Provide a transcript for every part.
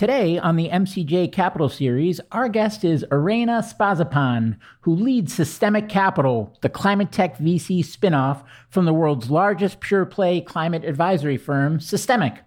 Today on the MCJ Capital Series, our guest is Irena Spazzapan, who leads Systemiq Capital, the climate tech VC spinoff from the world's largest pure play climate advisory firm, Systemiq.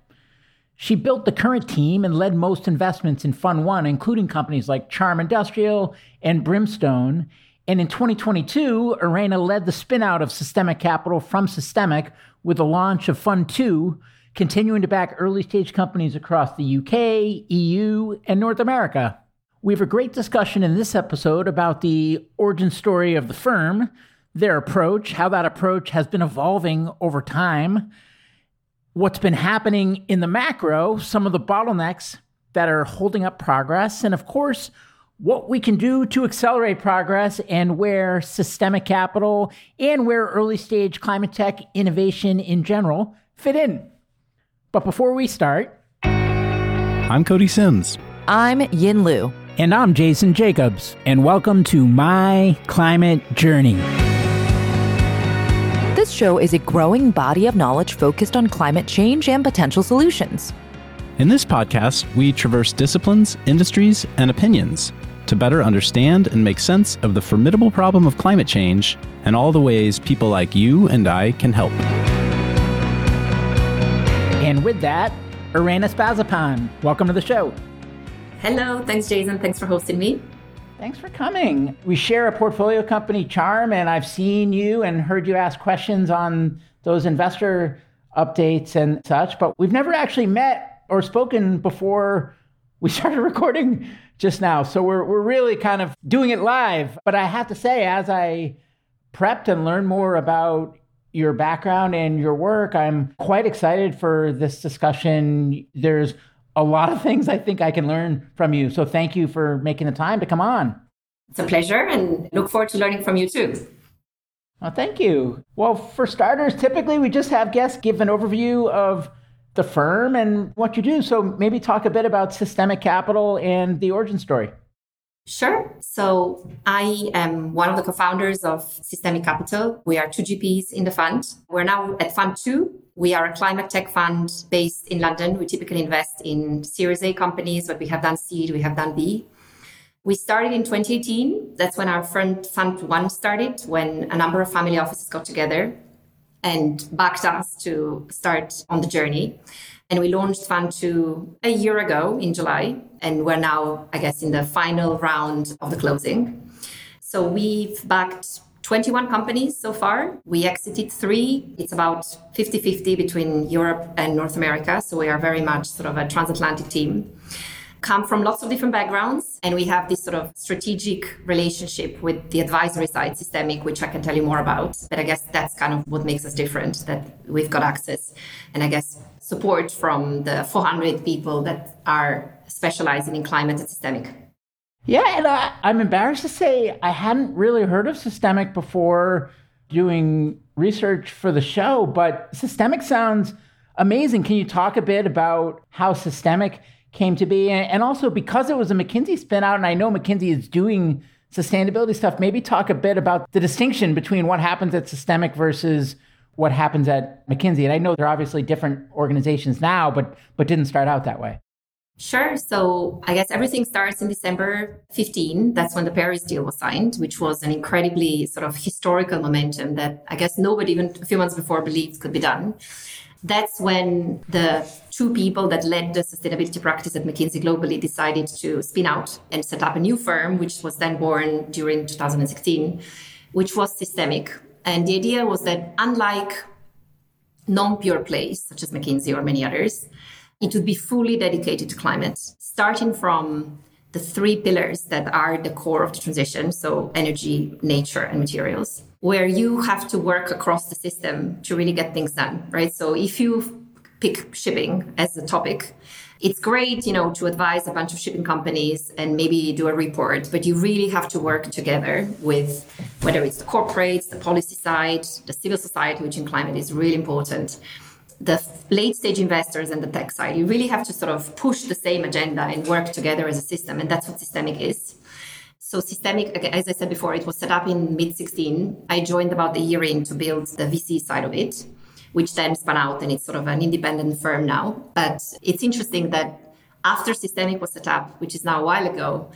She built the current team and led most investments in Fund 1, including companies like Charm Industrial and Brimstone. And in 2022, Irena led the spinout of Systemiq Capital from Systemiq with the launch of Fund 2 continuing to back early stage companies across the UK, EU, and North America. We have a great discussion in this episode about the origin story of the firm, their approach, how that approach has been evolving over time, what's been happening in the macro, some of the bottlenecks that are holding up progress, and of course, what we can do to accelerate progress and where Systemiq capital and where early stage climate tech innovation in general fit in. But before we start, I'm Cody Sims. I'm Yin Lu. And I'm Jason Jacobs. And welcome to My Climate Journey. This show is a growing body of knowledge focused on climate change and potential solutions. In this podcast, we traverse disciplines, industries, and opinions to better understand and make sense of the formidable problem of climate change and all the ways people like you and I can help. And with that, Irena Spazzapan, welcome to the show. Hello, thanks, Jason. Thanks for hosting me. Thanks for coming. We share a portfolio company, Charm, and I've seen you and heard you ask questions on those investor updates and such, but we've never actually met or spoken before we started recording just now. So we're, we're really kind of doing it live. But I have to say, as I prepped and learned more about your background and your work. I'm quite excited for this discussion. There's a lot of things I think I can learn from you. So thank you for making the time to come on. It's a pleasure and look forward to learning from you too. Well, thank you. Well, for starters, typically we just have guests give an overview of the firm and what you do. So maybe talk a bit about Systemiq capital and the origin story. Sure. So I am one of the co-founders of Systemiq Capital. We are two GPs in the fund. We're now at Fund Two. We are a climate tech fund based in London. We typically invest in Series A companies, but we have done seed, we have done B. We started in 2018. That's when our fund, fund one started, when a number of family offices got together and backed us to start on the journey. And we launched Fund 2 a year ago in July. And we're now, I guess, in the final round of the closing. So we've backed 21 companies so far. We exited three. It's about 50 50 between Europe and North America. So we are very much sort of a transatlantic team. Come from lots of different backgrounds, and we have this sort of strategic relationship with the advisory side, Systemiq, which I can tell you more about. But I guess that's kind of what makes us different that we've got access and I guess support from the 400 people that are specializing in climate and Systemiq. Yeah, and I, I'm embarrassed to say I hadn't really heard of Systemiq before doing research for the show, but Systemiq sounds amazing. Can you talk a bit about how Systemiq came to be? And also because it was a McKinsey spin out, and I know McKinsey is doing sustainability stuff, maybe talk a bit about the distinction between what happens at Systemiq versus what happens at McKinsey. And I know they're obviously different organizations now, but but didn't start out that way. Sure. So I guess everything starts in December 15. That's when the Paris deal was signed, which was an incredibly sort of historical momentum that I guess nobody even a few months before believed could be done. That's when the two people that led the sustainability practice at McKinsey globally decided to spin out and set up a new firm, which was then born during 2016, which was Systemiq. And the idea was that unlike non pure plays, such as McKinsey or many others, it would be fully dedicated to climate, starting from the three pillars that are the core of the transition so energy, nature, and materials, where you have to work across the system to really get things done, right? So if you pick shipping as a topic, it's great, you know, to advise a bunch of shipping companies and maybe do a report, but you really have to work together with whether it's the corporates, the policy side, the civil society, which in climate is really important, the late stage investors and the tech side. You really have to sort of push the same agenda and work together as a system. And that's what Systemiq is. So Systemiq, as I said before, it was set up in mid 16. I joined about a year in to build the VC side of it which then spun out and it's sort of an independent firm now. But it's interesting that after Systemiq was set up, which is now a while ago,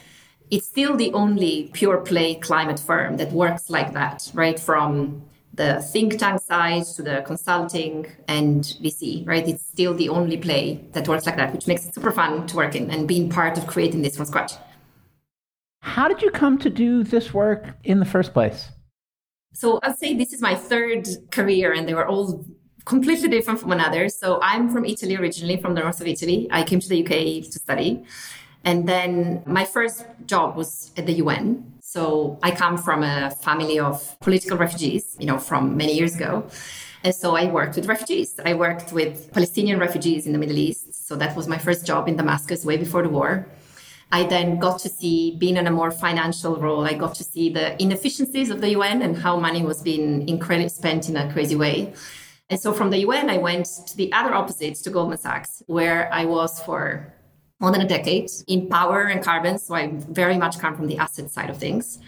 it's still the only pure play climate firm that works like that, right? From the think tank side to the consulting and VC, right? It's still the only play that works like that, which makes it super fun to work in and being part of creating this from scratch. How did you come to do this work in the first place? So I'll say this is my third career, and they were all completely different from another. So I'm from Italy originally, from the north of Italy. I came to the UK to study. And then my first job was at the UN. So I come from a family of political refugees, you know, from many years ago. And so I worked with refugees. I worked with Palestinian refugees in the Middle East. So that was my first job in Damascus way before the war. I then got to see, being in a more financial role, I got to see the inefficiencies of the UN and how money was being incredibly spent in a crazy way. And so from the UN, I went to the other opposite, to Goldman Sachs, where I was for more than a decade in power and carbon. So I very much come from the asset side of things.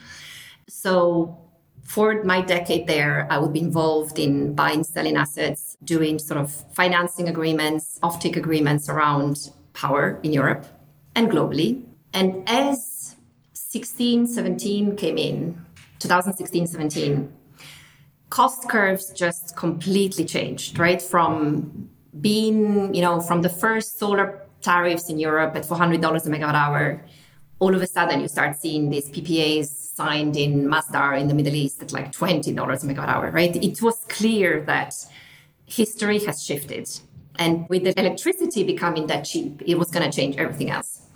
So for my decade there, I would be involved in buying, selling assets, doing sort of financing agreements, offtake agreements around power in Europe and globally. And as 16, 17 came in, 2016, 17, cost curves just completely changed, right? From being, you know, from the first solar tariffs in Europe at $400 a megawatt hour, all of a sudden you start seeing these PPAs signed in Masdar in the Middle East at like $20 a megawatt hour, right? It was clear that history has shifted. And with the electricity becoming that cheap, it was going to change everything else.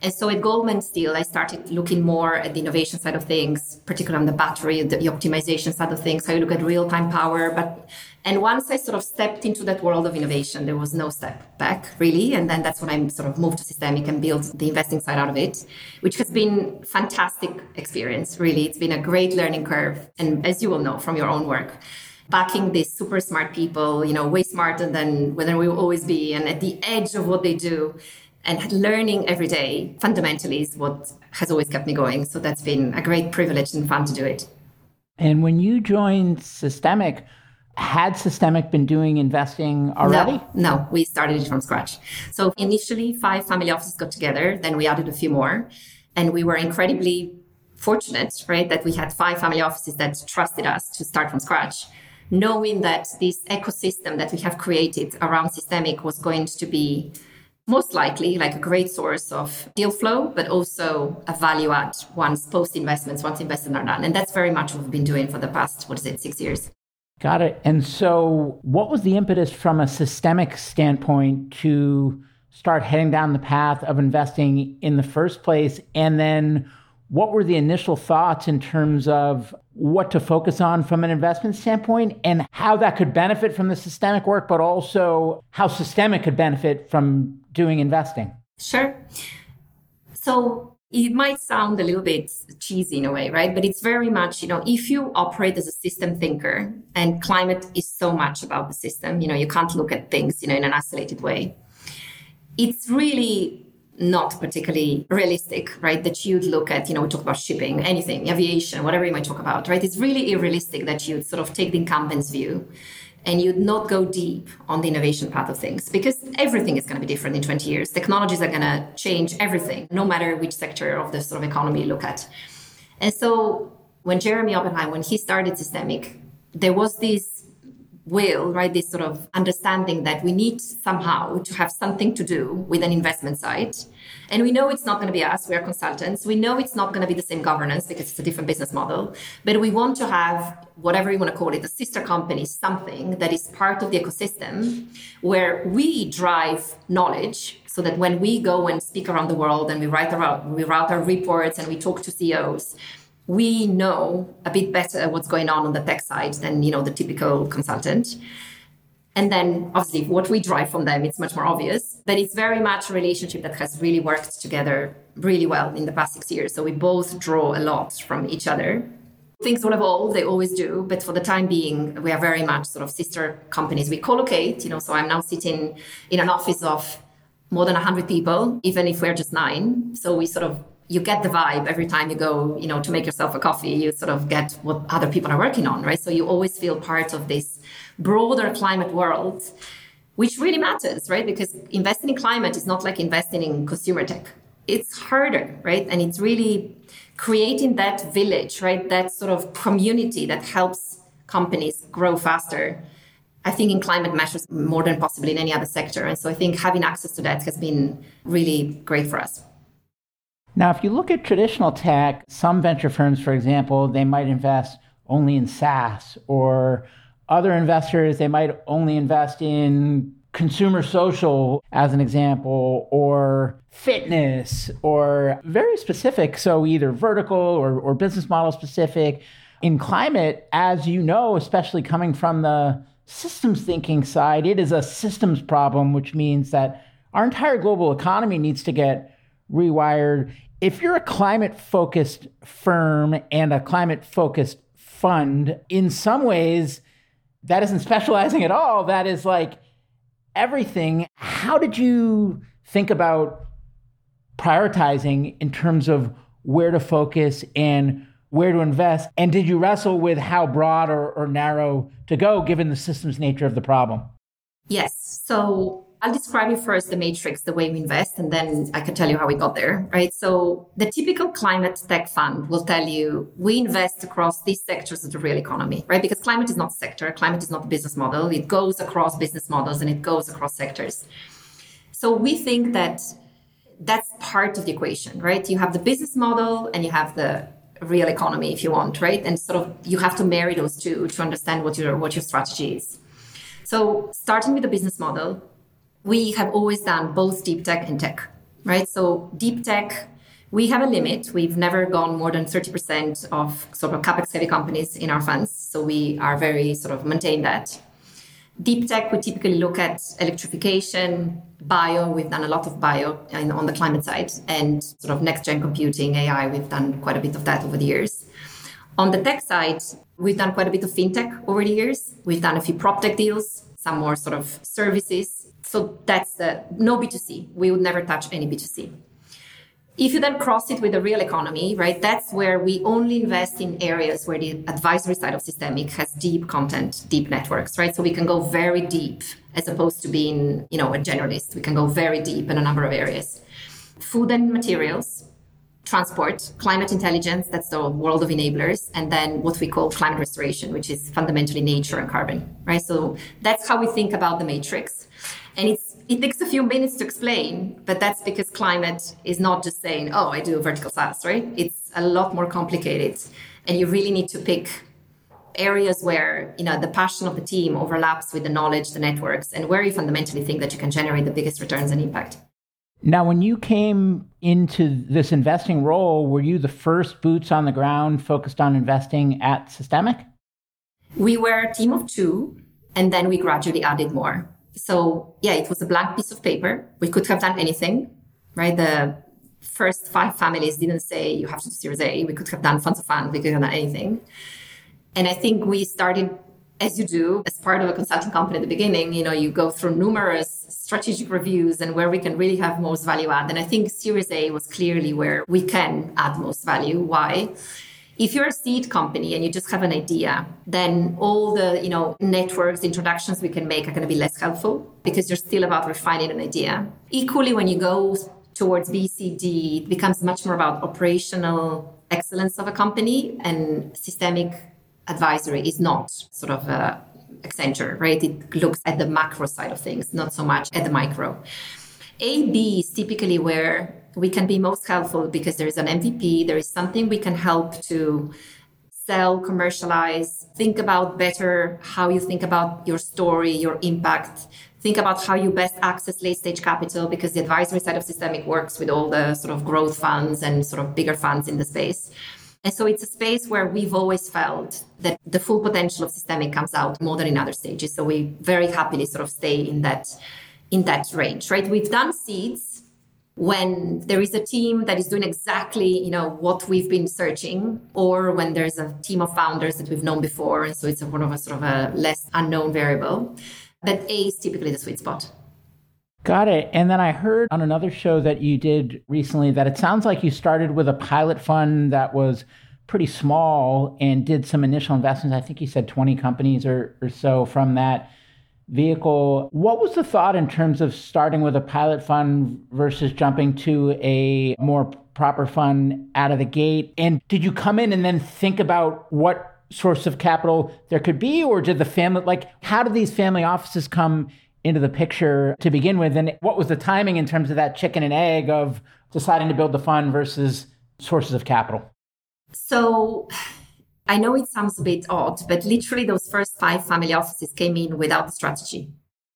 And so at Goldman still, I started looking more at the innovation side of things, particularly on the battery, the, optimization side of things, how you look at real-time power. But and once I sort of stepped into that world of innovation, there was no step back really. And then that's when I sort of moved to Systemiq and built the investing side out of it, which has been fantastic experience. Really, it's been a great learning curve. And as you will know from your own work, backing these super smart people, you know, way smarter than whether we will always be, and at the edge of what they do and learning every day fundamentally is what has always kept me going. So that's been a great privilege and fun to do it. And when you joined Systemiq, had Systemiq been doing investing already? No, no, we started it from scratch. So initially, five family offices got together, then we added a few more. And we were incredibly fortunate, right, that we had five family offices that trusted us to start from scratch, knowing that this ecosystem that we have created around Systemiq was going to be most likely like a great source of deal flow, but also a value add once post investments, once investments are done. And that's very much what we've been doing for the past, what is it, six years. Got it. And so, what was the impetus from a Systemiq standpoint to start heading down the path of investing in the first place? And then, what were the initial thoughts in terms of what to focus on from an investment standpoint and how that could benefit from the Systemiq work, but also how Systemiq could benefit from doing investing? Sure. So it might sound a little bit cheesy in a way, right? But it's very much, you know, if you operate as a system thinker and climate is so much about the system, you know, you can't look at things, you know, in an isolated way. It's really not particularly realistic, right? That you'd look at, you know, we talk about shipping, anything, aviation, whatever you might talk about, right? It's really unrealistic that you'd sort of take the incumbent's view and you'd not go deep on the innovation path of things because everything is going to be different in 20 years. Technologies are going to change everything, no matter which sector of the sort of economy you look at. And so when Jeremy Oppenheim, when he started Systemiq, there was this will, right? This sort of understanding that we need somehow to have something to do with an investment side. And we know it's not going to be us, we are consultants. We know it's not going to be the same governance because it's a different business model. But we want to have whatever you want to call it, a sister company, something that is part of the ecosystem where we drive knowledge so that when we go and speak around the world and we write our, we write our reports and we talk to CEOs, we know a bit better what's going on on the tech side than you know the typical consultant. And then obviously what we drive from them it's much more obvious but it's very much a relationship that has really worked together really well in the past six years. So we both draw a lot from each other. Things will evolve they always do but for the time being we are very much sort of sister companies. We co-locate you know so i'm now sitting in an office of more than 100 people even if we're just nine. So we sort of you get the vibe every time you go, you know, to make yourself a coffee, you sort of get what other people are working on, right? So you always feel part of this broader climate world. which really matters, right? Because investing in climate is not like investing in consumer tech. It's harder, right? And it's really creating that village, right? That sort of community that helps companies grow faster. I think in climate matters more than possibly in any other sector. And so I think having access to that has been really great for us. Now, if you look at traditional tech, some venture firms, for example, they might invest only in SaaS, or other investors, they might only invest in consumer social, as an example, or fitness, or very specific. So, either vertical or, or business model specific. In climate, as you know, especially coming from the systems thinking side, it is a systems problem, which means that our entire global economy needs to get rewired. If you're a climate focused firm and a climate focused fund, in some ways, that isn't specializing at all. That is like everything. How did you think about prioritizing in terms of where to focus and where to invest? And did you wrestle with how broad or, or narrow to go given the systems nature of the problem? Yes. So I'll describe you first the matrix, the way we invest, and then I can tell you how we got there, right? So the typical climate tech fund will tell you we invest across these sectors of the real economy, right? Because climate is not a sector, climate is not a business model. It goes across business models and it goes across sectors. So we think that that's part of the equation, right? You have the business model and you have the real economy if you want, right? And sort of you have to marry those two to understand what your what your strategy is. So starting with the business model, we have always done both deep tech and tech, right? So deep tech, we have a limit. We've never gone more than 30% of sort of capex heavy companies in our funds. So we are very sort of maintain that. Deep tech, we typically look at electrification, bio. We've done a lot of bio in, on the climate side, and sort of next gen computing, AI. We've done quite a bit of that over the years. On the tech side, we've done quite a bit of fintech over the years. We've done a few prop tech deals, some more sort of services, so that's the no B2C. We would never touch any B2C. If you then cross it with the real economy, right, that's where we only invest in areas where the advisory side of Systemiq has deep content, deep networks, right? So we can go very deep as opposed to being, you know, a generalist. We can go very deep in a number of areas. Food and materials, transport, climate intelligence, that's the world of enablers, and then what we call climate restoration, which is fundamentally nature and carbon, right? So that's how we think about the matrix. And it's, it takes a few minutes to explain, but that's because climate is not just saying, oh, I do vertical SaaS, right? It's a lot more complicated. And you really need to pick areas where you know the passion of the team overlaps with the knowledge the networks and where you fundamentally think that you can generate the biggest returns and impact now when you came into this investing role were you the first boots on the ground focused on investing at Systemiq we were a team of two and then we gradually added more so yeah, it was a blank piece of paper. We could have done anything, right? The first five families didn't say you have to do Series A. We could have done funds of funds. We could have done anything. And I think we started as you do as part of a consulting company at the beginning. You know, you go through numerous strategic reviews and where we can really have most value add. And I think Series A was clearly where we can add most value. Why? If you're a seed company and you just have an idea, then all the you know networks, introductions we can make are going to be less helpful because you're still about refining an idea. Equally, when you go towards BCD, it becomes much more about operational excellence of a company and Systemiq advisory is not sort of a Accenture, right? It looks at the macro side of things, not so much at the micro. A, B is typically where we can be most helpful because there is an MVP, there is something we can help to sell, commercialize, think about better how you think about your story, your impact. Think about how you best access late stage capital because the advisory side of Systemiq works with all the sort of growth funds and sort of bigger funds in the space. And so it's a space where we've always felt that the full potential of Systemiq comes out more than in other stages. So we very happily sort of stay in that in that range, right? We've done seeds when there is a team that is doing exactly you know what we've been searching or when there's a team of founders that we've known before and so it's a one of a sort of a less unknown variable but a is typically the sweet spot Got it. And then I heard on another show that you did recently that it sounds like you started with a pilot fund that was pretty small and did some initial investments. I think you said 20 companies or, or so from that. vehicle. What was the thought in terms of starting with a pilot fund versus jumping to a more proper fund out of the gate? And did you come in and then think about what source of capital there could be, or did the family, like, how did these family offices come into the picture to begin with? And what was the timing in terms of that chicken and egg of deciding to build the fund versus sources of capital? So, I know it sounds a bit odd, but literally those first five family offices came in without a strategy.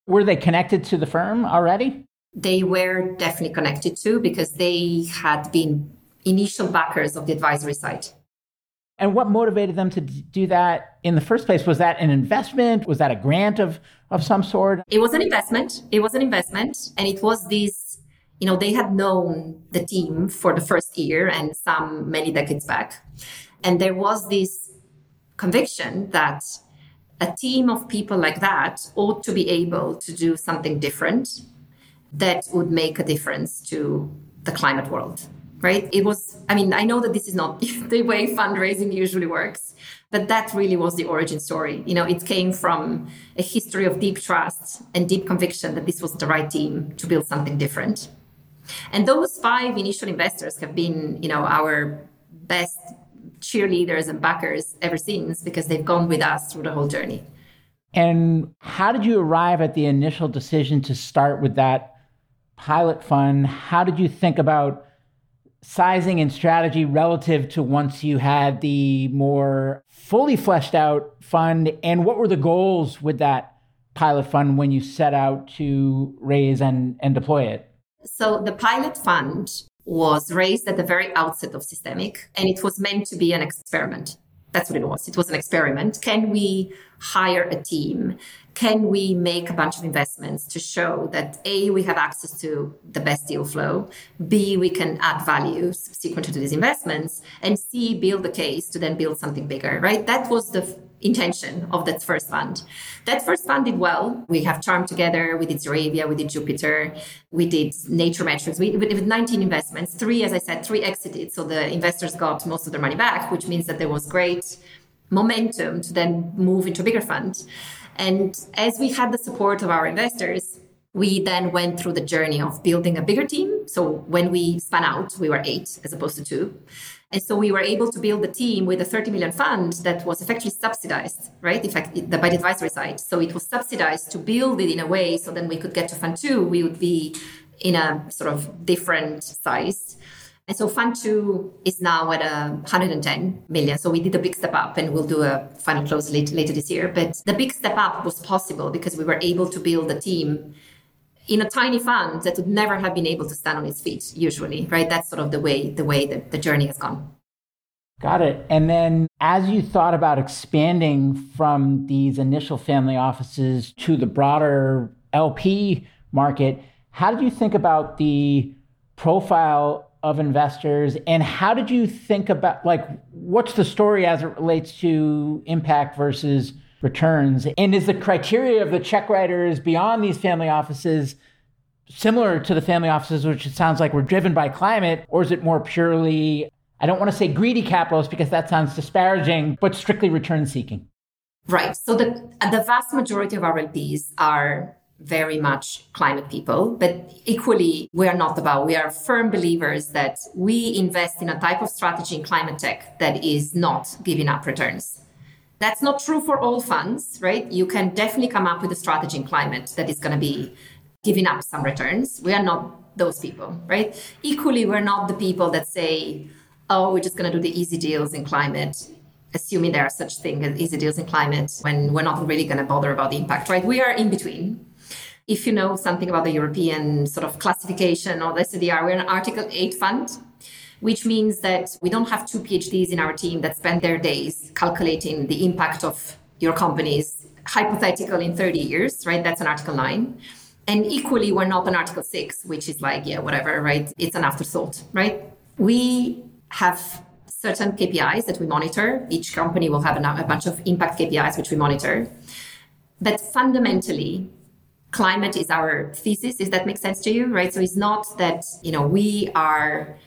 Were they connected to the firm already? They were definitely connected to because they had been initial backers of the advisory side. And what motivated them to do that in the first place? Was that an investment? Was that a grant of, of some sort? It was an investment. It was an investment. And it was this, you know, they had known the team for the first year and some many decades back. And there was this conviction that a team of people like that ought to be able to do something different that would make a difference to the climate world right it was i mean i know that this is not the way fundraising usually works but that really was the origin story you know it came from a history of deep trust and deep conviction that this was the right team to build something different and those five initial investors have been you know our best cheerleaders and backers ever since because they've gone with us through the whole journey. And how did you arrive at the initial decision to start with that pilot fund? How did you think about sizing and strategy relative to once you had the more fully fleshed out fund? And what were the goals with that pilot fund when you set out to raise and, and deploy it? So the pilot fund was raised at the very outset of Systemiq and it was meant to be an experiment that's what it was it was an experiment can we hire a team can we make a bunch of investments to show that a we have access to the best deal flow b we can add value subsequent to these investments and c build the case to then build something bigger right that was the intention of that first fund. That first fund did well. We have Charm together, we did Zoravia, we did Jupiter, we did Nature Metrics. We, we did 19 investments, three, as I said, three exited. So the investors got most of their money back, which means that there was great momentum to then move into a bigger fund. And as we had the support of our investors, we then went through the journey of building a bigger team. So when we spun out, we were eight as opposed to two. And so we were able to build a team with a 30 million fund that was effectively subsidized, right? In fact, by the advisory side. So it was subsidized to build it in a way so then we could get to fund two, we would be in a sort of different size. And so fund two is now at um, a 110 million. So we did a big step up and we'll do a final close later, later this year. But the big step up was possible because we were able to build a team in a tiny fund that would never have been able to stand on its feet usually right that's sort of the way the way the journey has gone got it and then as you thought about expanding from these initial family offices to the broader lp market how did you think about the profile of investors and how did you think about like what's the story as it relates to impact versus returns. And is the criteria of the check writers beyond these family offices similar to the family offices, which it sounds like were driven by climate, or is it more purely, I don't want to say greedy capitalists because that sounds disparaging, but strictly return seeking? Right. So the, the vast majority of our LPs are very much climate people, but equally, we are not about, we are firm believers that we invest in a type of strategy in climate tech that is not giving up returns. That's not true for all funds, right? You can definitely come up with a strategy in climate that is going to be giving up some returns. We are not those people, right? Equally, we're not the people that say, oh, we're just going to do the easy deals in climate, assuming there are such things as easy deals in climate when we're not really going to bother about the impact, right? We are in between. If you know something about the European sort of classification or the SDR, we're an Article 8 fund which means that we don't have two PhDs in our team that spend their days calculating the impact of your company's hypothetical in 30 years, right? That's an Article 9. And equally, we're not an Article 6, which is like, yeah, whatever, right? It's an afterthought, right? We have certain KPIs that we monitor. Each company will have a bunch of impact KPIs, which we monitor. But fundamentally, climate is our thesis, if that makes sense to you, right? So it's not that, you know, we are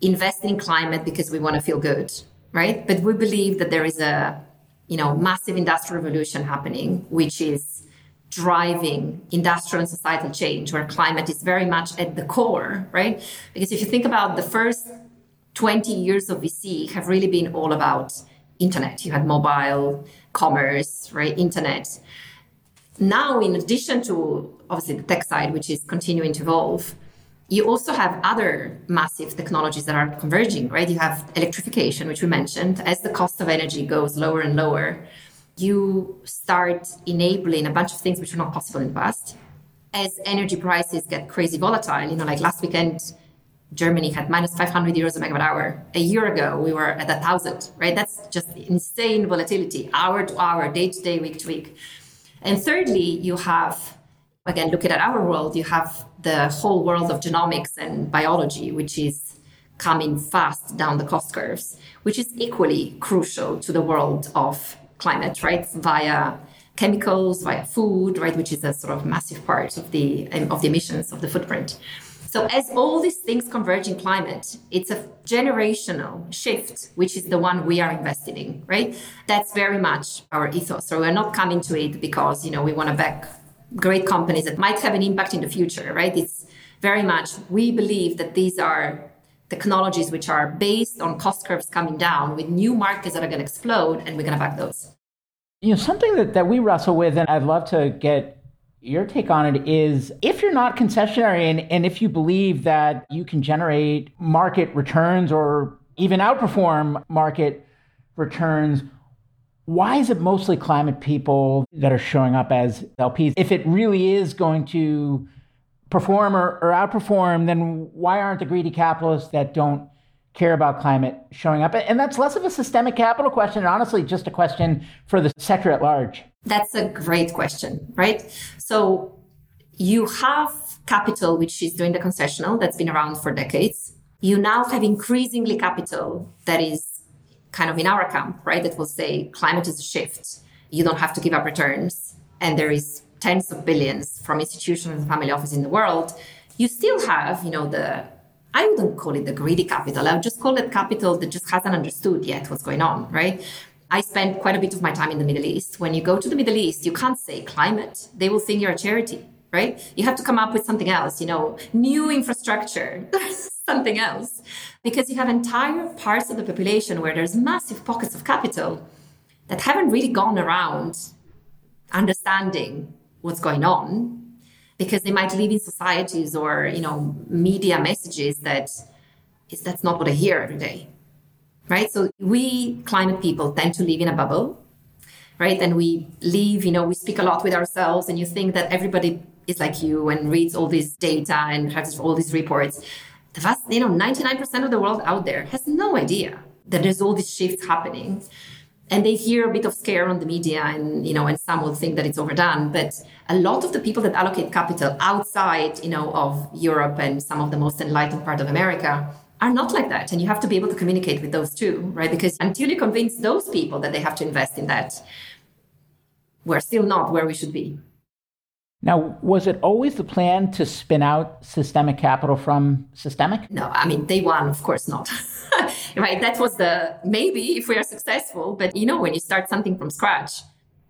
investing in climate because we want to feel good, right? But we believe that there is a, you know, massive industrial revolution happening, which is driving industrial and societal change, where climate is very much at the core, right? Because if you think about the first 20 years of VC have really been all about internet. You had mobile, commerce, right? Internet. Now, in addition to obviously the tech side, which is continuing to evolve, you also have other massive technologies that are converging, right? You have electrification, which we mentioned. As the cost of energy goes lower and lower, you start enabling a bunch of things which were not possible in the past. As energy prices get crazy volatile, you know, like last weekend, Germany had minus 500 euros a megawatt hour. A year ago, we were at a thousand, right? That's just insane volatility, hour to hour, day to day, week to week. And thirdly, you have again, looking at our world, you have the whole world of genomics and biology, which is coming fast down the cost curves, which is equally crucial to the world of climate, right? Via chemicals, via food, right, which is a sort of massive part of the um, of the emissions of the footprint. So as all these things converge in climate, it's a generational shift, which is the one we are investing in, right? That's very much our ethos. So we're not coming to it because, you know, we want to back great companies that might have an impact in the future, right? It's very much, we believe that these are technologies which are based on cost curves coming down with new markets that are going to explode, and we're going to back those. You know, something that, that we wrestle with, and I'd love to get your take on it is if you're not concessionary and, and if you believe that you can generate market returns or even outperform market returns, why is it mostly climate people that are showing up as LPs? If it really is going to perform or, or, outperform, then why aren't the greedy capitalists that don't care about climate showing up? And that's less of a Systemiq capital question, and honestly, just a question for the sector at large. That's a great question, right? So you have capital, which is doing the concessional, that's been around for decades. You now have increasingly capital that is kind of in our camp, right, that will say climate is a shift. You don't have to give up returns. And there is tens of billions from institutions and family office in the world. You still have, you know, the I wouldn't call it the greedy capital. I would just call it capital that just hasn't understood yet what's going on, right? I spent quite a bit of my time in the Middle East. When you go to the Middle East, you can't say climate. They will think you're a charity, right? You have to come up with something else, you know, new infrastructure, something else because you have entire parts of the population where there's massive pockets of capital that haven't really gone around understanding what's going on because they might live in societies or you know media messages that is that's not what I hear every day. Right? So we climate people tend to live in a bubble, right? And we live, you know, we speak a lot with ourselves and you think that everybody is like you and reads all this data and has all these reports the vast, you know, 99% of the world out there has no idea that there's all these shifts happening. And they hear a bit of scare on the media and, you know, and some will think that it's overdone. But a lot of the people that allocate capital outside, you know, of Europe and some of the most enlightened part of America are not like that. And you have to be able to communicate with those too, right? Because until you convince those people that they have to invest in that, we're still not where we should be. Now, was it always the plan to spin out Systemiq capital from Systemiq? No, I mean, day one, of course not. right? That was the maybe if we are successful. But you know, when you start something from scratch,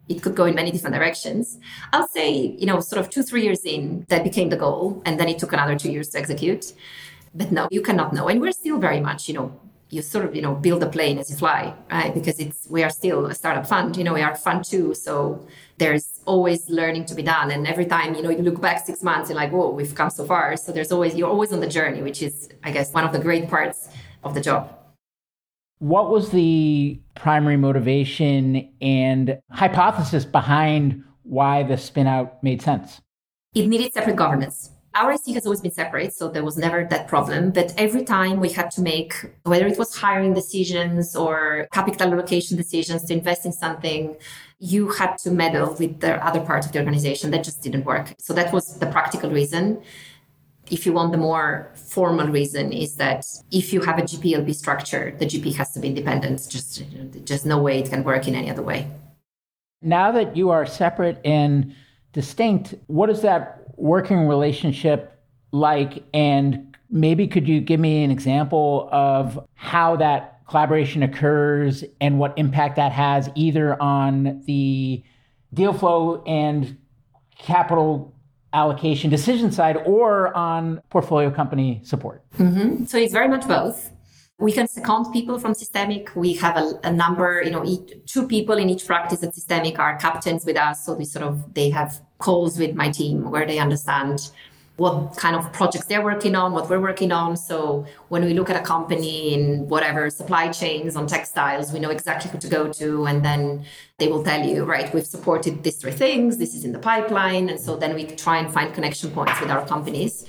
it could go in many different directions. I'll say, you know, sort of two, three years in, that became the goal. And then it took another two years to execute. But no, you cannot know. And we're still very much, you know, you sort of you know build a plane as you fly right? Because it's we are still a startup fund you know we are fund too. So there's always learning to be done. And every time you know you look back six months and like whoa we've come so far. So there's always you're always on the journey which is i guess one of the great parts of the job. What was the primary motivation and hypothesis behind why the spinout made sense? It needed separate governance our IC has always been separate, so there was mm-hmm. never that problem. But every time we had to make, whether it was hiring decisions or capital allocation decisions to invest in something, you had to meddle with the other part of the organization. That just didn't work. So that was the practical reason. If you want the more formal reason, is that if you have a GPLP structure, the GP has to be independent. Just, just no way it can work in any other way. Now that you are separate and distinct, what is that working relationship like? And maybe could you give me an example of how that collaboration occurs and what impact that has either on the deal flow and capital allocation decision side or on portfolio company support? Mm-hmm. So it's very much both. We can second people from Systemiq. We have a, a number, you know, each, two people in each practice at Systemiq are captains with us. So we sort of, they have calls with my team where they understand what kind of projects they're working on, what we're working on. So when we look at a company in whatever supply chains on textiles, we know exactly who to go to. And then they will tell you, right, we've supported these three things, this is in the pipeline. And so then we try and find connection points with our companies.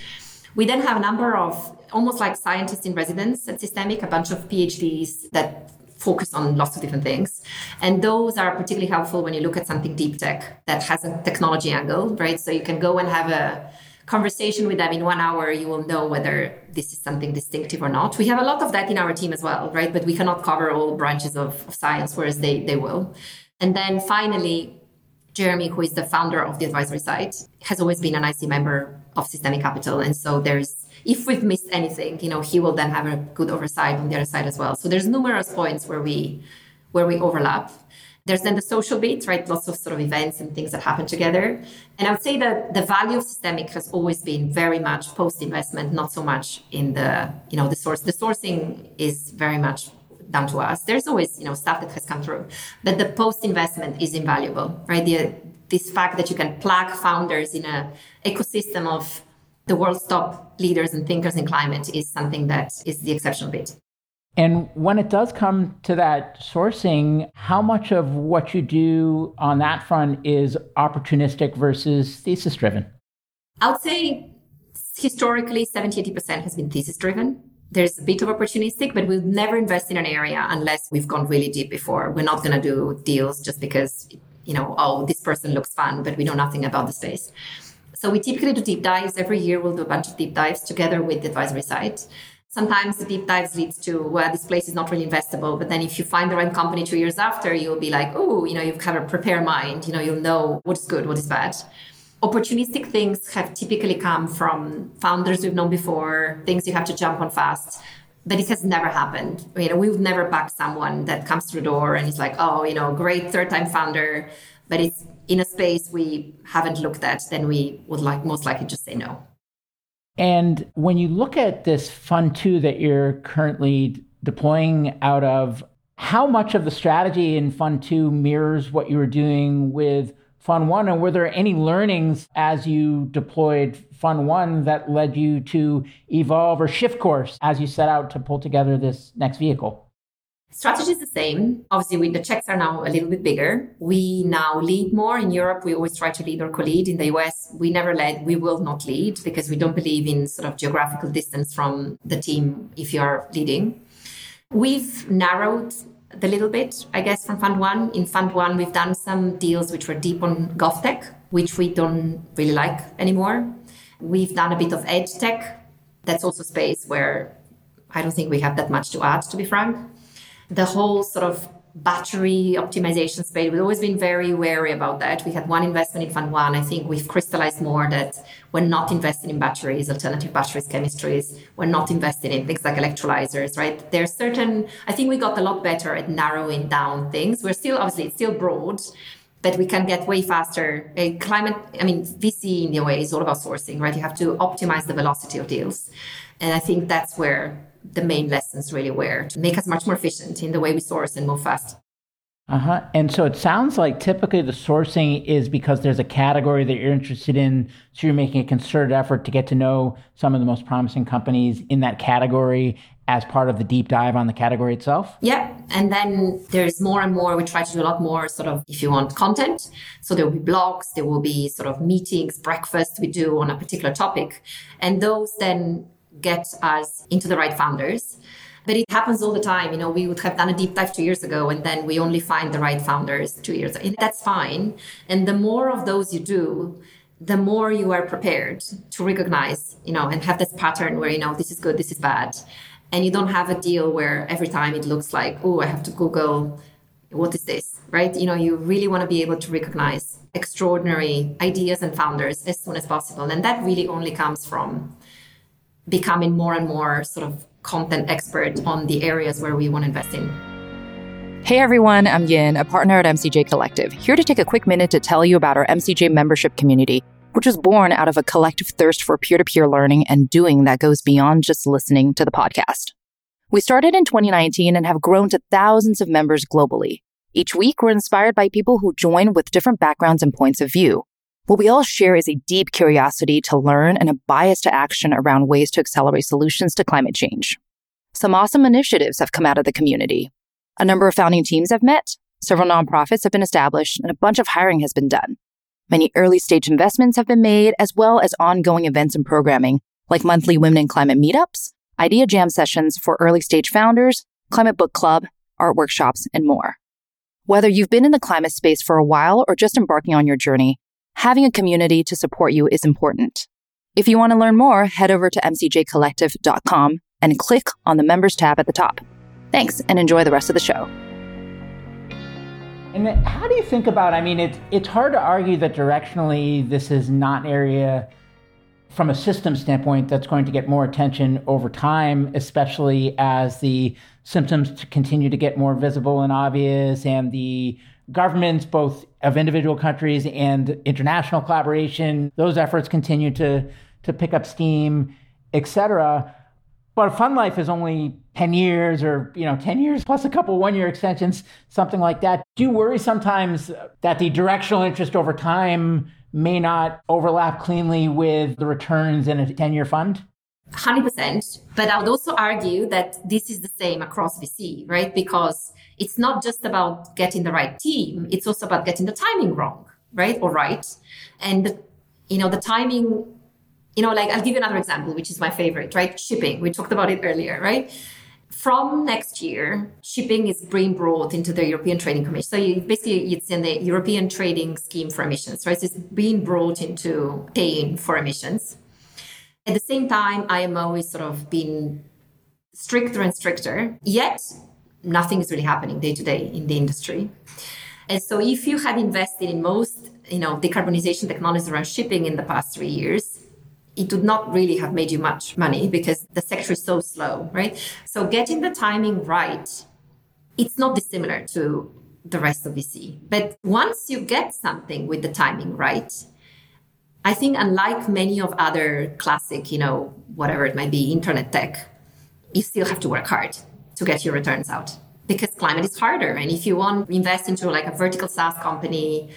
We then have a number of almost like scientists in residence at Systemiq, a bunch of PhDs that focus on lots of different things. And those are particularly helpful when you look at something deep tech that has a technology angle, right? So you can go and have a conversation with them in one hour, you will know whether this is something distinctive or not. We have a lot of that in our team as well, right? But we cannot cover all branches of, of science, whereas they, they will. And then finally, Jeremy, who is the founder of the advisory side, has always been an IC member of Systemiq Capital. And so there's, if we've missed anything, you know, he will then have a good oversight on the other side as well. So there's numerous points where we, where we overlap. There's then the social bit, right? Lots of sort of events and things that happen together. And I would say that the value of Systemiq has always been very much post investment, not so much in the, you know, the source. The sourcing is very much down to us. There's always, you know, stuff that has come through, but the post investment is invaluable, right? The, this fact that you can plug founders in a ecosystem of the world's top leaders and thinkers in climate is something that is the exceptional bit. And when it does come to that sourcing, how much of what you do on that front is opportunistic versus thesis driven? I would say historically 70 80% has been thesis driven. There's a bit of opportunistic, but we'll never invest in an area unless we've gone really deep before. We're not going to do deals just because, you know, oh, this person looks fun, but we know nothing about the space. So we typically do deep dives. Every year we'll do a bunch of deep dives together with the advisory side. Sometimes the deep dives leads to well, this place is not really investable. But then if you find the right company two years after, you'll be like, oh, you know, you've kind of prepare mind. You know, you'll know what is good, what is bad. Opportunistic things have typically come from founders we've known before, things you have to jump on fast. But it has never happened. You know, we would never back someone that comes through the door and is like, oh, you know, great third time founder, but it's in a space we haven't looked at, then we would like most likely just say no. And when you look at this fund two that you're currently deploying out of, how much of the strategy in fund two mirrors what you were doing with fund one? And were there any learnings as you deployed fund one that led you to evolve or shift course as you set out to pull together this next vehicle? Strategy is the same. Obviously, we, the checks are now a little bit bigger. We now lead more. In Europe, we always try to lead or co-lead. In the US, we never led. We will not lead because we don't believe in sort of geographical distance from the team if you are leading. We've narrowed a little bit, I guess, from Fund One. In Fund One, we've done some deals which were deep on GovTech, which we don't really like anymore. We've done a bit of edge tech. That's also space where I don't think we have that much to add, to be frank the whole sort of battery optimization space, we've always been very wary about that. We had one investment in Fund One. I think we've crystallized more that we're not investing in batteries, alternative batteries, chemistries. We're not investing in things like electrolyzers, right? There's certain, I think we got a lot better at narrowing down things. We're still, obviously, it's still broad, but we can get way faster. A climate, I mean, VC in a way is all about sourcing, right? You have to optimize the velocity of deals. And I think that's where the main lessons really were to make us much more efficient in the way we source and move fast. Uh huh. And so it sounds like typically the sourcing is because there's a category that you're interested in. So you're making a concerted effort to get to know some of the most promising companies in that category as part of the deep dive on the category itself? Yeah. And then there's more and more, we try to do a lot more sort of, if you want, content. So there will be blogs, there will be sort of meetings, breakfast we do on a particular topic. And those then get us into the right founders. But it happens all the time. You know, we would have done a deep dive two years ago and then we only find the right founders two years. That's fine. And the more of those you do, the more you are prepared to recognize, you know, and have this pattern where, you know, this is good, this is bad. And you don't have a deal where every time it looks like, oh, I have to Google, what is this, right? You know, you really want to be able to recognize extraordinary ideas and founders as soon as possible. And that really only comes from becoming more and more sort of content expert on the areas where we want to invest in. Hey everyone, I'm Yin, a partner at MCJ Collective, here to take a quick minute to tell you about our MCJ membership community, which was born out of a collective thirst for peer to peer learning and doing that goes beyond just listening to the podcast. We started in 2019 and have grown to thousands of members globally. Each week, we're inspired by people who join with different backgrounds and points of view. What we all share is a deep curiosity to learn and a bias to action around ways to accelerate solutions to climate change. Some awesome initiatives have come out of the community. A number of founding teams have met, several nonprofits have been established, and a bunch of hiring has been done. Many early stage investments have been made, as well as ongoing events and programming, like monthly Women in Climate meetups, idea jam sessions for early stage founders, climate book club, art workshops, and more. Whether you've been in the climate space for a while or just embarking on your journey, having a community to support you is important. If you want to learn more, head over to mcjcollective.com and click on the members tab at the top. Thanks and enjoy the rest of the show. And how do you think about? I mean, it's it's hard to argue that directionally this is not an area from a system standpoint that's going to get more attention over time, especially as the symptoms continue to get more visible and obvious, and the governments, both of individual countries and international collaboration, those efforts continue to to pick up steam, et cetera. But a Fund Life is only 10 years or, you know, 10 years plus a couple one year extensions, something like that. Do you worry sometimes that the directional interest over time may not overlap cleanly with the returns in a 10 year fund? 100%. But I would also argue that this is the same across VC, right? Because it's not just about getting the right team, it's also about getting the timing wrong, right? Or right. And, you know, the timing you know, like I'll give you another example, which is my favorite, right? Shipping. We talked about it earlier, right? From next year, shipping is being brought into the European Trading Commission. So you, basically, it's in the European Trading Scheme for Emissions, right? So it's being brought into paying for emissions. At the same time, IMO is sort of being stricter and stricter. Yet, nothing is really happening day to day in the industry. And so, if you had invested in most, you know, decarbonization technologies around shipping in the past three years, it would not really have made you much money because the sector is so slow, right? So getting the timing right, it's not dissimilar to the rest of VC. But once you get something with the timing right, I think unlike many of other classic, you know, whatever it might be, internet tech, you still have to work hard to get your returns out because climate is harder. And if you want to invest into like a vertical SaaS company,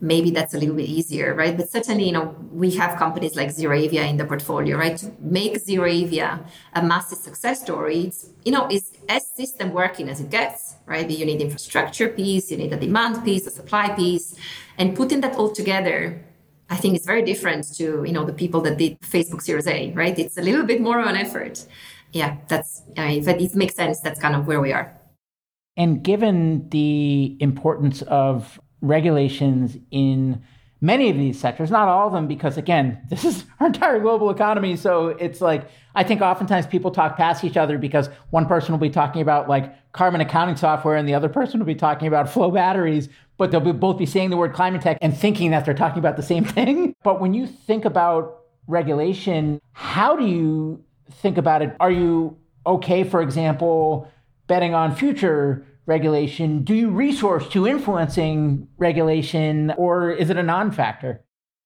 maybe that's a little bit easier, right? But certainly, you know, we have companies like ZeroAvia in the portfolio, right? To make ZeroAvia a massive success story, it's, you know, is as system working as it gets, right? You need infrastructure piece, you need a demand piece, a supply piece, and putting that all together, I think it's very different to, you know, the people that did Facebook Series A, right? It's a little bit more of an effort. Yeah, that's, I mean, it makes sense. That's kind of where we are. And given the importance of regulations in many of these sectors, not all of them, because again, this is our entire global economy. So it's like, I think oftentimes people talk past each other because one person will be talking about like carbon accounting software and the other person will be talking about flow batteries, but they'll be, both be saying the word climate tech and thinking that they're talking about the same thing. But when you think about regulation, how do you think about it? Are you okay, for example, betting on future regulation? Do you resource to influencing regulation, or is it a non factor?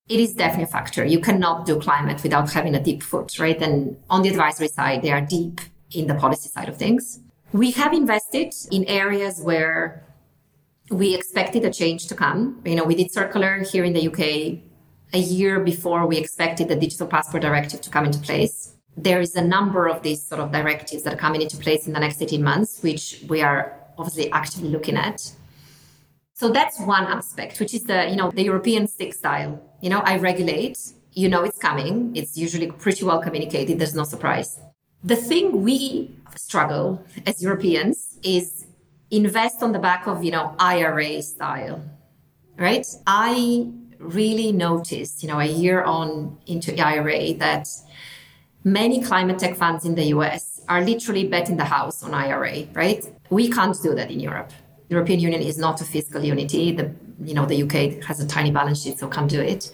It is definitely a factor. You cannot do climate without having a deep foot, right? And on the advisory side, they are deep in the policy side of things. We have invested in areas where we expected a change to come. You know, we did circular here in the UK a year before we expected the digital passport directive to come into place. There is a number of these sort of directives that are coming into place in the next 18 months, which we are obviously actively looking at. So that's one aspect, which is the, you know, the European stick style. You know, I regulate, you know it's coming. It's usually pretty well communicated. There's no surprise. The thing we struggle as Europeans is invest on the back of, you know, IRA style, right? I really noticed, you know, a year on into IRA that many climate tech funds in the US are literally betting the house on IRA, right? We can't do that in Europe. The European Union is not a fiscal unity. The you know the UK has a tiny balance sheet, so can't do it.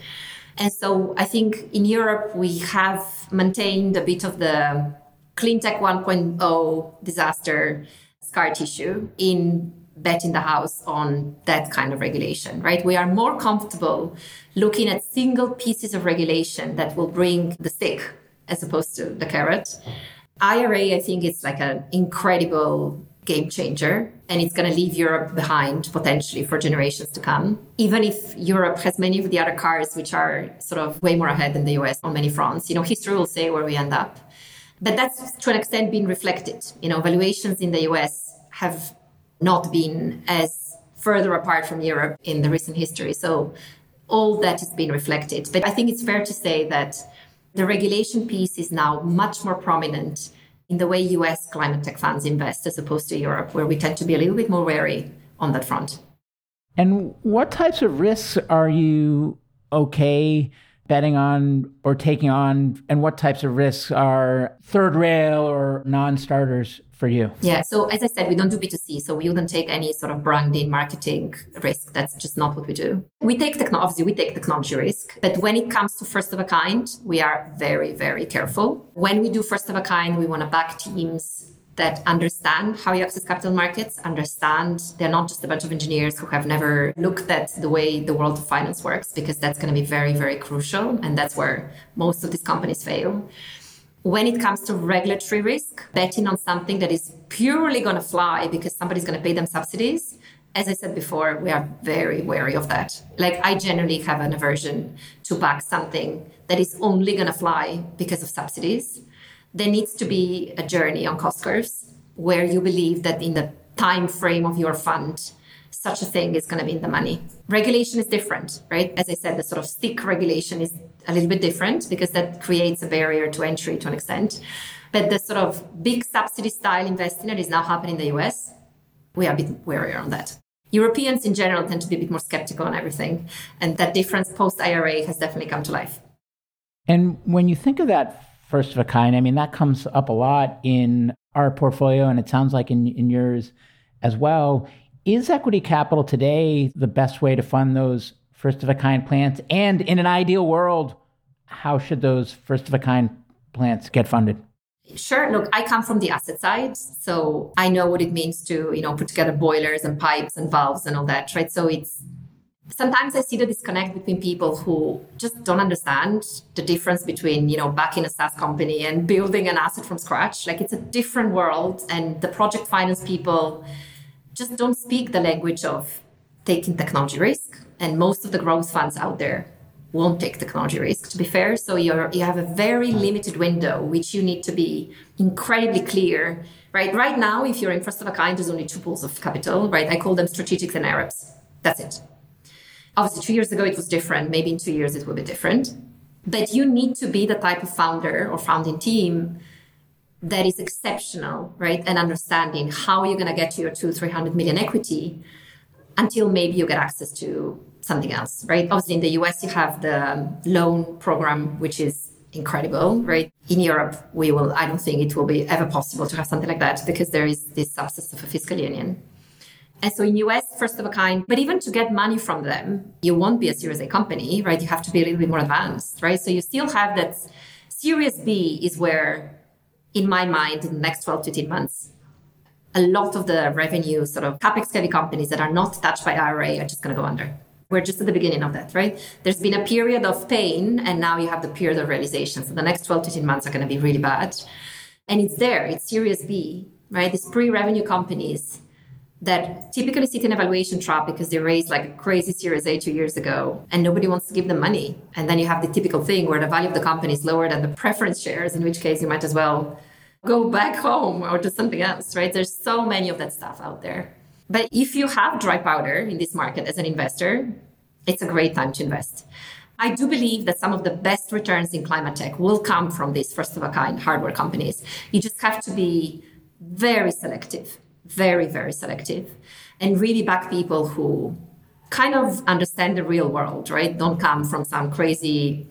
And so I think in Europe we have maintained a bit of the clean tech 1.0 disaster scar tissue in betting the house on that kind of regulation, right? We are more comfortable looking at single pieces of regulation that will bring the stick as opposed to the carrot. IRA, I think, is like an incredible game changer and it's going to leave Europe behind potentially for generations to come. Even if Europe has many of the other cars which are sort of way more ahead than the US on many fronts, you know, history will say where we end up. But that's to an extent been reflected. You know, valuations in the US have not been as further apart from Europe in the recent history. So all that has been reflected. But I think it's fair to say that the regulation piece is now much more prominent in the way US climate tech funds invest as opposed to Europe, where we tend to be a little bit more wary on that front. And what types of risks are you okay betting on or taking on? And what types of risks are third rail or non starters for you? Yeah. So as I said, we don't do B2C. So we wouldn't take any sort of branding, marketing risk. That's just not what we do. We take technology, obviously we take technology risk, but when it comes to first of a kind, we are very, very careful. When we do first of a kind, we want to back teams that understand how you access capital markets, understand they're not just a bunch of engineers who have never looked at the way the world of finance works, because that's going to be very, very crucial. And that's where most of these companies fail. When it comes to regulatory risk, betting on something that is purely going to fly because somebody's going to pay them subsidies, as I said before, we are very wary of that. Like, I generally have an aversion to back something that is only going to fly because of subsidies. There needs to be a journey on cost curves where you believe that in the time frame of your fund, such a thing is going to be in the money. Regulation is different, right? As I said, the sort of stick regulation is a little bit different because that creates a barrier to entry to an extent. But the sort of big subsidy style investing that is now happening in the US, we are a bit warier on that. Europeans in general tend to be a bit more skeptical on everything. And that difference post IRA has definitely come to life. And when you think of that first of a kind, I mean, that comes up a lot in our portfolio, and it sounds like in, in yours as well. Is equity capital today the best way to fund those first of a kind plants? And in an ideal world, how should those first of a kind plants get funded? Sure. Look, I come from the asset side, so I know what it means to, you know, put together boilers and pipes and valves and all that, right? So it's sometimes I see the disconnect between people who just don't understand the difference between, you know, backing a SaaS company and building an asset from scratch. Like it's a different world and the project finance people just don't speak the language of taking technology risk. And most of the growth funds out there won't take technology risk, to be fair. So you're, you have a very hmm. limited window, which you need to be incredibly clear. Right, right now, if you're in first of a kind, there's only two pools of capital, right? I call them strategics and Arabs. That's it. Obviously, two years ago it was different. Maybe in two years it will be different. But you need to be the type of founder or founding team that is exceptional, right? And understanding how you're going to get to your two, 300 million equity until maybe you get access to something else, right? Obviously, in the US, you have the loan program, which is incredible, right? In Europe, we will, I don't think it will be ever possible to have something like that because there is this substance of a fiscal union. And so in US, first of a kind, but even to get money from them, you won't be a Series A company, right? You have to be a little bit more advanced, right? So you still have that Series B is where in my mind, in the next 12 to 18 months, a lot of the revenue, sort of capex heavy companies that are not touched by IRA are just going to go under. We're just at the beginning of that, right? There's been a period of pain, and now you have the period of realization. So the next 12 to 18 months are going to be really bad. And it's there, it's Series B, right? These pre revenue companies that typically sit in evaluation trap because they raised like a crazy Series A two years ago and nobody wants to give them money. And then you have the typical thing where the value of the company is lower than the preference shares, in which case you might as well go back home or do something else, right? There's so many of that stuff out there. But if you have dry powder in this market as an investor, it's a great time to invest. I do believe that some of the best returns in climate tech will come from these first of a kind hardware companies. You just have to be very selective very, very selective and really back people who kind of understand the real world, right? Don't come from some crazy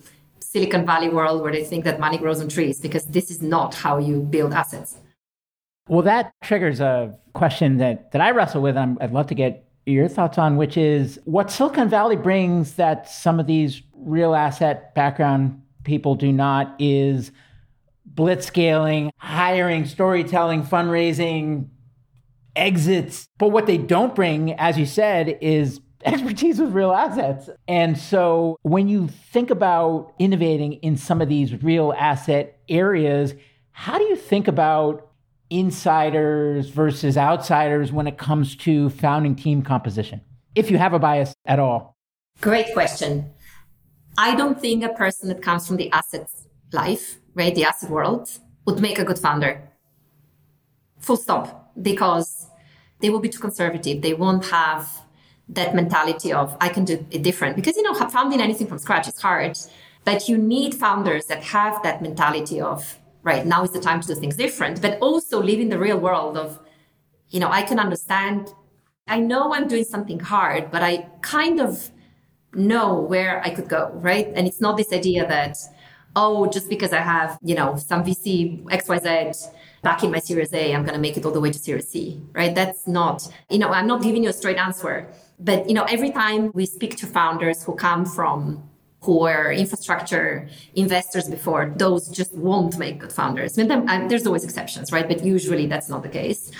Silicon Valley world where they think that money grows on trees because this is not how you build assets. Well, that triggers a question that, that I wrestle with. i I'd love to get your thoughts on, which is what Silicon Valley brings that some of these real asset background people do not is blitzscaling, hiring, storytelling, fundraising, exits. But what they don't bring, as you said, is expertise with real assets. And so when you think about innovating in some of these real asset areas, how do you think about insiders versus outsiders when it comes to founding team composition? If you have a bias at all. Great question. I don't think a person that comes from the asset life, right, the asset world, would make a good founder. Full stop. Because they will be too conservative. They won't have that mentality of I can do it different. Because you know, founding anything from scratch is hard. But you need founders that have that mentality of right now is the time to do things different, but also live in the real world of, you know, I can understand. I know I'm doing something hard, but I kind of know where I could go, right? And it's not this idea that, oh, just because I have, you know, some VC XYZ back in my Series A, I'm going to make it all the way to Series C, right? That's not, you know, I'm not giving you a straight answer. But, you know, every time we speak to founders who come from who were infrastructure investors before, those just won't make good founders. I mean, uh, there's always exceptions, right? But usually that's not the case.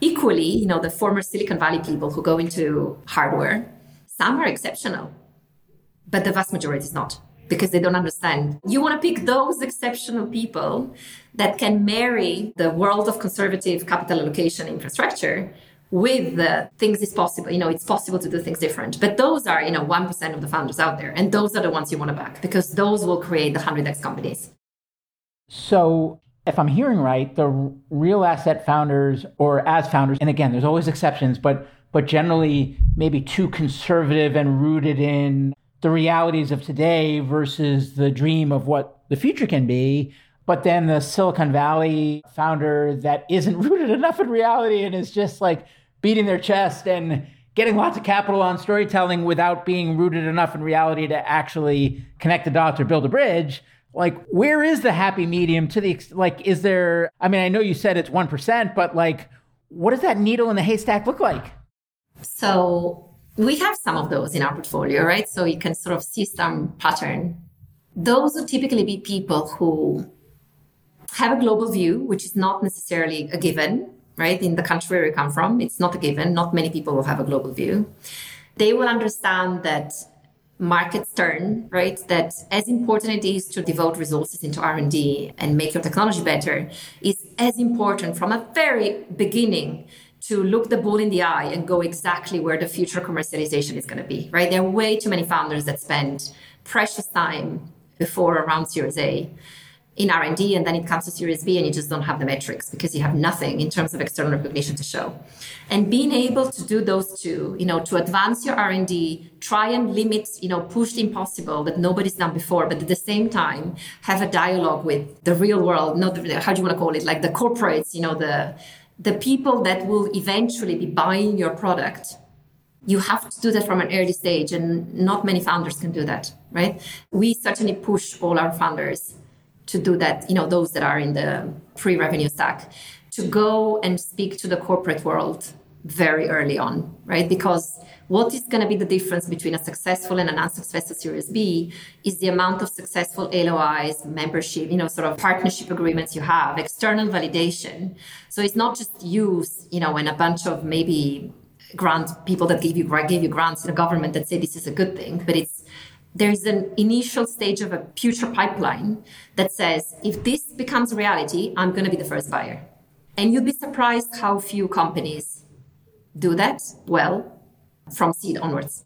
Equally, you know, the former Silicon Valley people who go into hardware, some are exceptional, but the vast majority is not because they don't understand. You want to pick those exceptional people that can marry the world of conservative capital allocation infrastructure with the things is possible. You know, it's possible to do things different. But those are, you know, 1% of the founders out there. And those are the ones you want to back because those will create the 100x companies. So if I'm hearing right, the real asset founders or as founders, and again, there's always exceptions, but but generally maybe too conservative and rooted in the realities of today versus the dream of what the future can be. But then the Silicon Valley founder that isn't rooted enough in reality and is just like beating their chest and getting lots of capital on storytelling without being rooted enough in reality to actually connect the dots or build a bridge like where is the happy medium to the like is there i mean i know you said it's 1% but like what does that needle in the haystack look like? So we have some of those in our portfolio right? So you can sort of see some pattern. Those would typically be people who have a global view which is not necessarily a given right? In the country where you come from, it's not a given. Not many people will have a global view. They will understand that markets turn, right? That as important it is to devote resources into R&D and make your technology better is as important from a very beginning to look the bull in the eye and go exactly where the future commercialization is going to be, right? There are way too many founders that spend precious time before around Series A in R&D and then it comes to Series B and you just don't have the metrics because you have nothing in terms of external recognition to show. And being able to do those two, you know, to advance your R&D, try and limit, you know, push the impossible that nobody's done before, but at the same time have a dialogue with the real world, not the, how do you want to call it, like the corporates, you know, the the people that will eventually be buying your product you have to do that from an early stage and not many founders can do that right we certainly push all our founders to do that, you know, those that are in the pre revenue stack, to go and speak to the corporate world very early on, right? Because what is going to be the difference between a successful and an unsuccessful Series B is the amount of successful LOIs, membership, you know, sort of partnership agreements you have, external validation. So it's not just you, you know, and a bunch of maybe grant people that give you gave you grants in the government that say this is a good thing, but it's there's an initial stage of a future pipeline that says, if this becomes reality, I'm going to be the first buyer. And you'd be surprised how few companies do that well from seed onwards.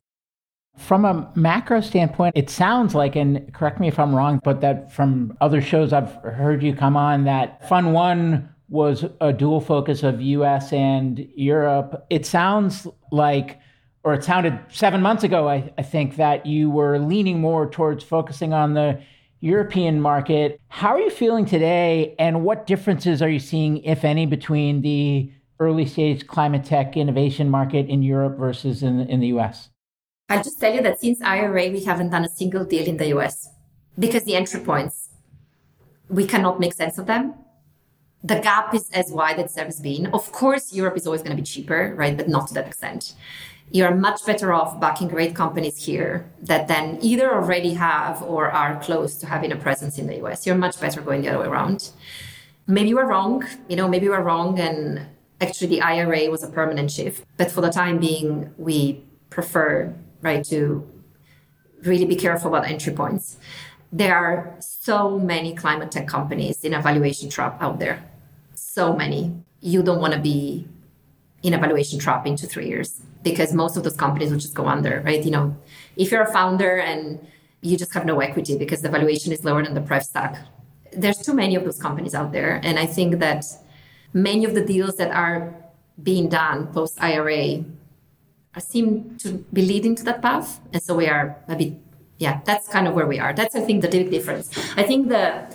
From a macro standpoint, it sounds like, and correct me if I'm wrong, but that from other shows I've heard you come on, that Fund One was a dual focus of US and Europe. It sounds like or it sounded seven months ago, I, I think, that you were leaning more towards focusing on the European market. How are you feeling today, and what differences are you seeing, if any, between the early stage climate tech innovation market in Europe versus in, in the US? I'll just tell you that since IRA, we haven't done a single deal in the US because the entry points, we cannot make sense of them. The gap is as wide as it's ever been. Of course, Europe is always going to be cheaper, right? But not to that extent you're much better off backing great companies here that then either already have or are close to having a presence in the US. You're much better going the other way around. Maybe we're wrong, you know, maybe we're wrong and Actually, the IRA was a permanent shift, but for the time being, we prefer, right, to really be careful about entry points. There are so many climate tech companies in a valuation trap out there. So many. You don't want to be in a valuation trap into three years because most of those companies will just go under, right? You know, if you're a founder and you just have no equity because the valuation is lower than the pref stack, there's too many of those companies out there. And I think that many of the deals that are being done post IRA seem to be leading to that path. And so we are a bit, yeah, that's kind of where we are. That's, I think, the big difference. I think the,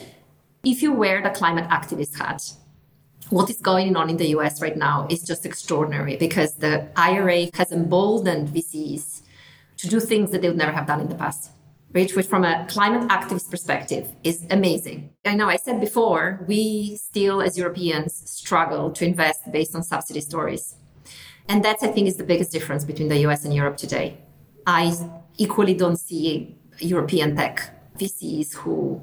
if you wear the climate activist hat, what is going on in the US right now is just extraordinary because the IRA has emboldened VCs to do things that they would never have done in the past. Which, which from a climate activist perspective is amazing. I know I said before, we still as Europeans struggle to invest based on subsidy stories. And that I think is the biggest difference between the US and Europe today. I equally don't see European tech VCs who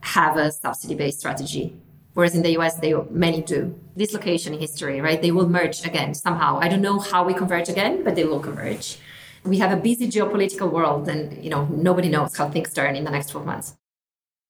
have a subsidy based strategy. Whereas in the US, they many do. Dislocation in history, right? They will merge again somehow. I don't know how we converge again, but they will converge. We have a busy geopolitical world, and you know nobody knows how things turn in the next 12 months.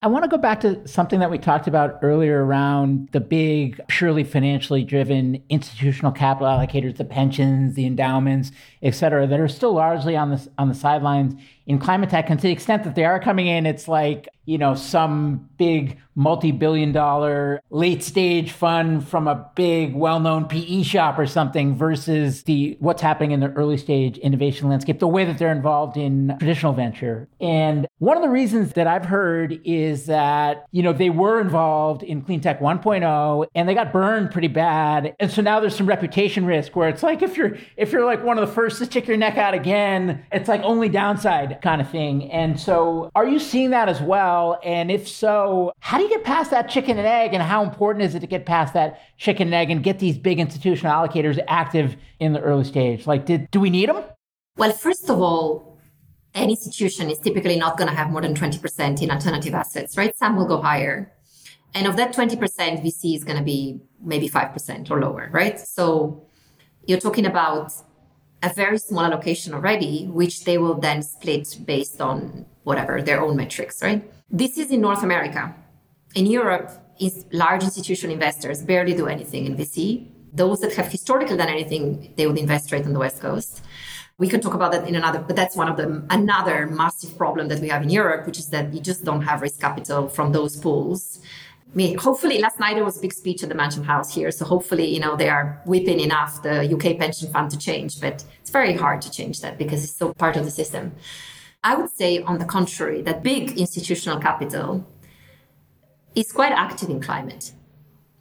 I want to go back to something that we talked about earlier around the big, purely financially driven institutional capital allocators, the pensions, the endowments, et cetera, that are still largely on the, on the sidelines in climate tech. And to the extent that they are coming in, it's like, you know, some big multi-billion dollar late stage fund from a big well-known PE shop or something versus the what's happening in the early stage innovation landscape, the way that they're involved in traditional venture. And one of the reasons that I've heard is that, you know, they were involved in clean tech 1.0 and they got burned pretty bad. And so now there's some reputation risk where it's like if you're if you're like one of the first to stick your neck out again, it's like only downside kind of thing. And so are you seeing that as well? And if so, how do you get past that chicken and egg and how important is it to get past that chicken and egg and get these big institutional allocators active in the early stage? Like, did, do we need them? Well, first of all, any institution is typically not going to have more than 20% in alternative assets, right? Some will go higher. And of that 20%, VC is going to be maybe 5% or lower, right? So you're talking about a very small allocation already, which they will then split based on whatever their own metrics, right? This is in North America. In Europe, large institutional investors barely do anything in VC. Those that have historically done anything, they would invest straight on the West Coast. We can talk about that in another, but that's one of the another massive problem that we have in Europe, which is that you just don't have risk capital from those pools. I mean, hopefully last night there was a big speech at the Mansion House here, so hopefully you know they are whipping enough the UK pension fund to change, but it's very hard to change that because it's so part of the system. I would say, on the contrary, that big institutional capital is quite active in climate,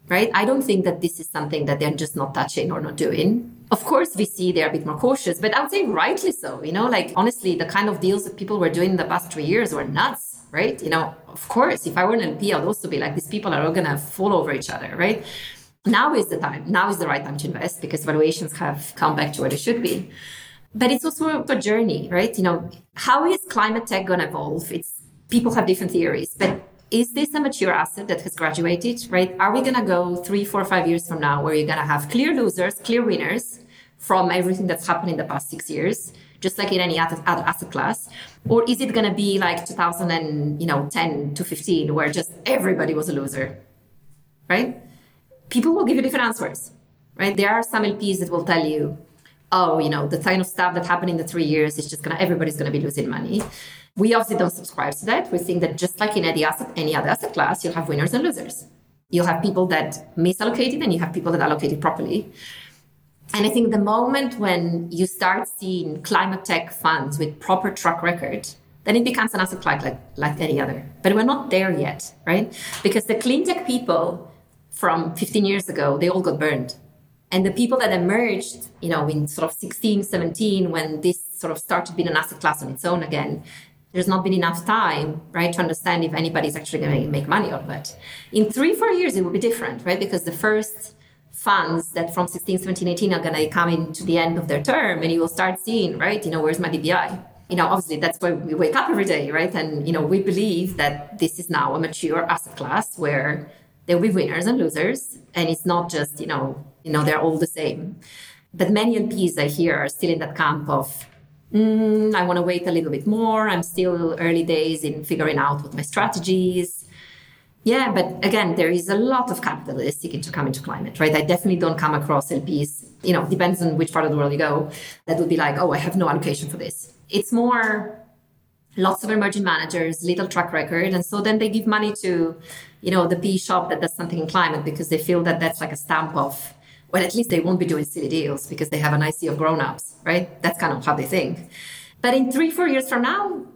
right? I don't think that this is something that they're just not touching or not doing. Of course, we see they're a bit more cautious, but I would say rightly so. You know, like honestly, the kind of deals that people were doing in the past three years were nuts, right? You know, of course, if I were an LP, I'd also be like, these people are all going to fall over each other, right? Now is the time. Now is the right time to invest because valuations have come back to where they should be. But it's also a journey, right? You know, how is climate tech going to evolve? It's people have different theories, but is this a mature asset that has graduated, right? Are we going to go three, four, five years from now where you're going to have clear losers, clear winners from everything that's happened in the past six years, just like in any other, other asset class? Or is it going to be like 2010 to 15 where just everybody was a loser, right? People will give you different answers, right? There are some LPs that will tell you, oh, you know, the kind of stuff that happened in the three years is just to, everybody's to be losing money. We obviously don't subscribe to that. We think that just like in any asset, any other asset class, you'll have winners and losers. You'll have people that misallocated and you have people that allocated properly. And I think the moment when you start seeing climate tech funds with proper track record, then it becomes an asset class like, like any other. But we're not there yet, right? Because the clean tech people from 15 years ago, they all got burned. And the people that emerged, you know, in sort of 16, 17, when this sort of started being an asset class on its own again, there's not been enough time, right, to understand if anybody's actually going to make money out of it. In three, four years, it will be different, right? Because the first funds that from 16, 17, 18 are going to come into the end of their term and you will start seeing, right, you know, where's my DPI? You know, obviously that's why we wake up every day, right? And, you know, we believe that this is now a mature asset class where there will be winners and losers. And it's not just, you know, You know, they're all the same. But many LPs I hear are still in that camp of, mm, I want to wait a little bit more. I'm still early days in figuring out what my strategy is. Yeah, but again, there is a lot of capital that is seeking to come into climate, right? I definitely don't come across LPs, you know, depends on which part of the world you go, that would be like, oh, I have no allocation for this. It's more lots of emerging managers, little track record. And so then they give money to, you know, the PE shop that does something in climate because they feel that that's like a stamp of, well, at least they won't be doing silly deals because they have an IC of grown-ups, right? That's kind of how they think. But in three, four years from now,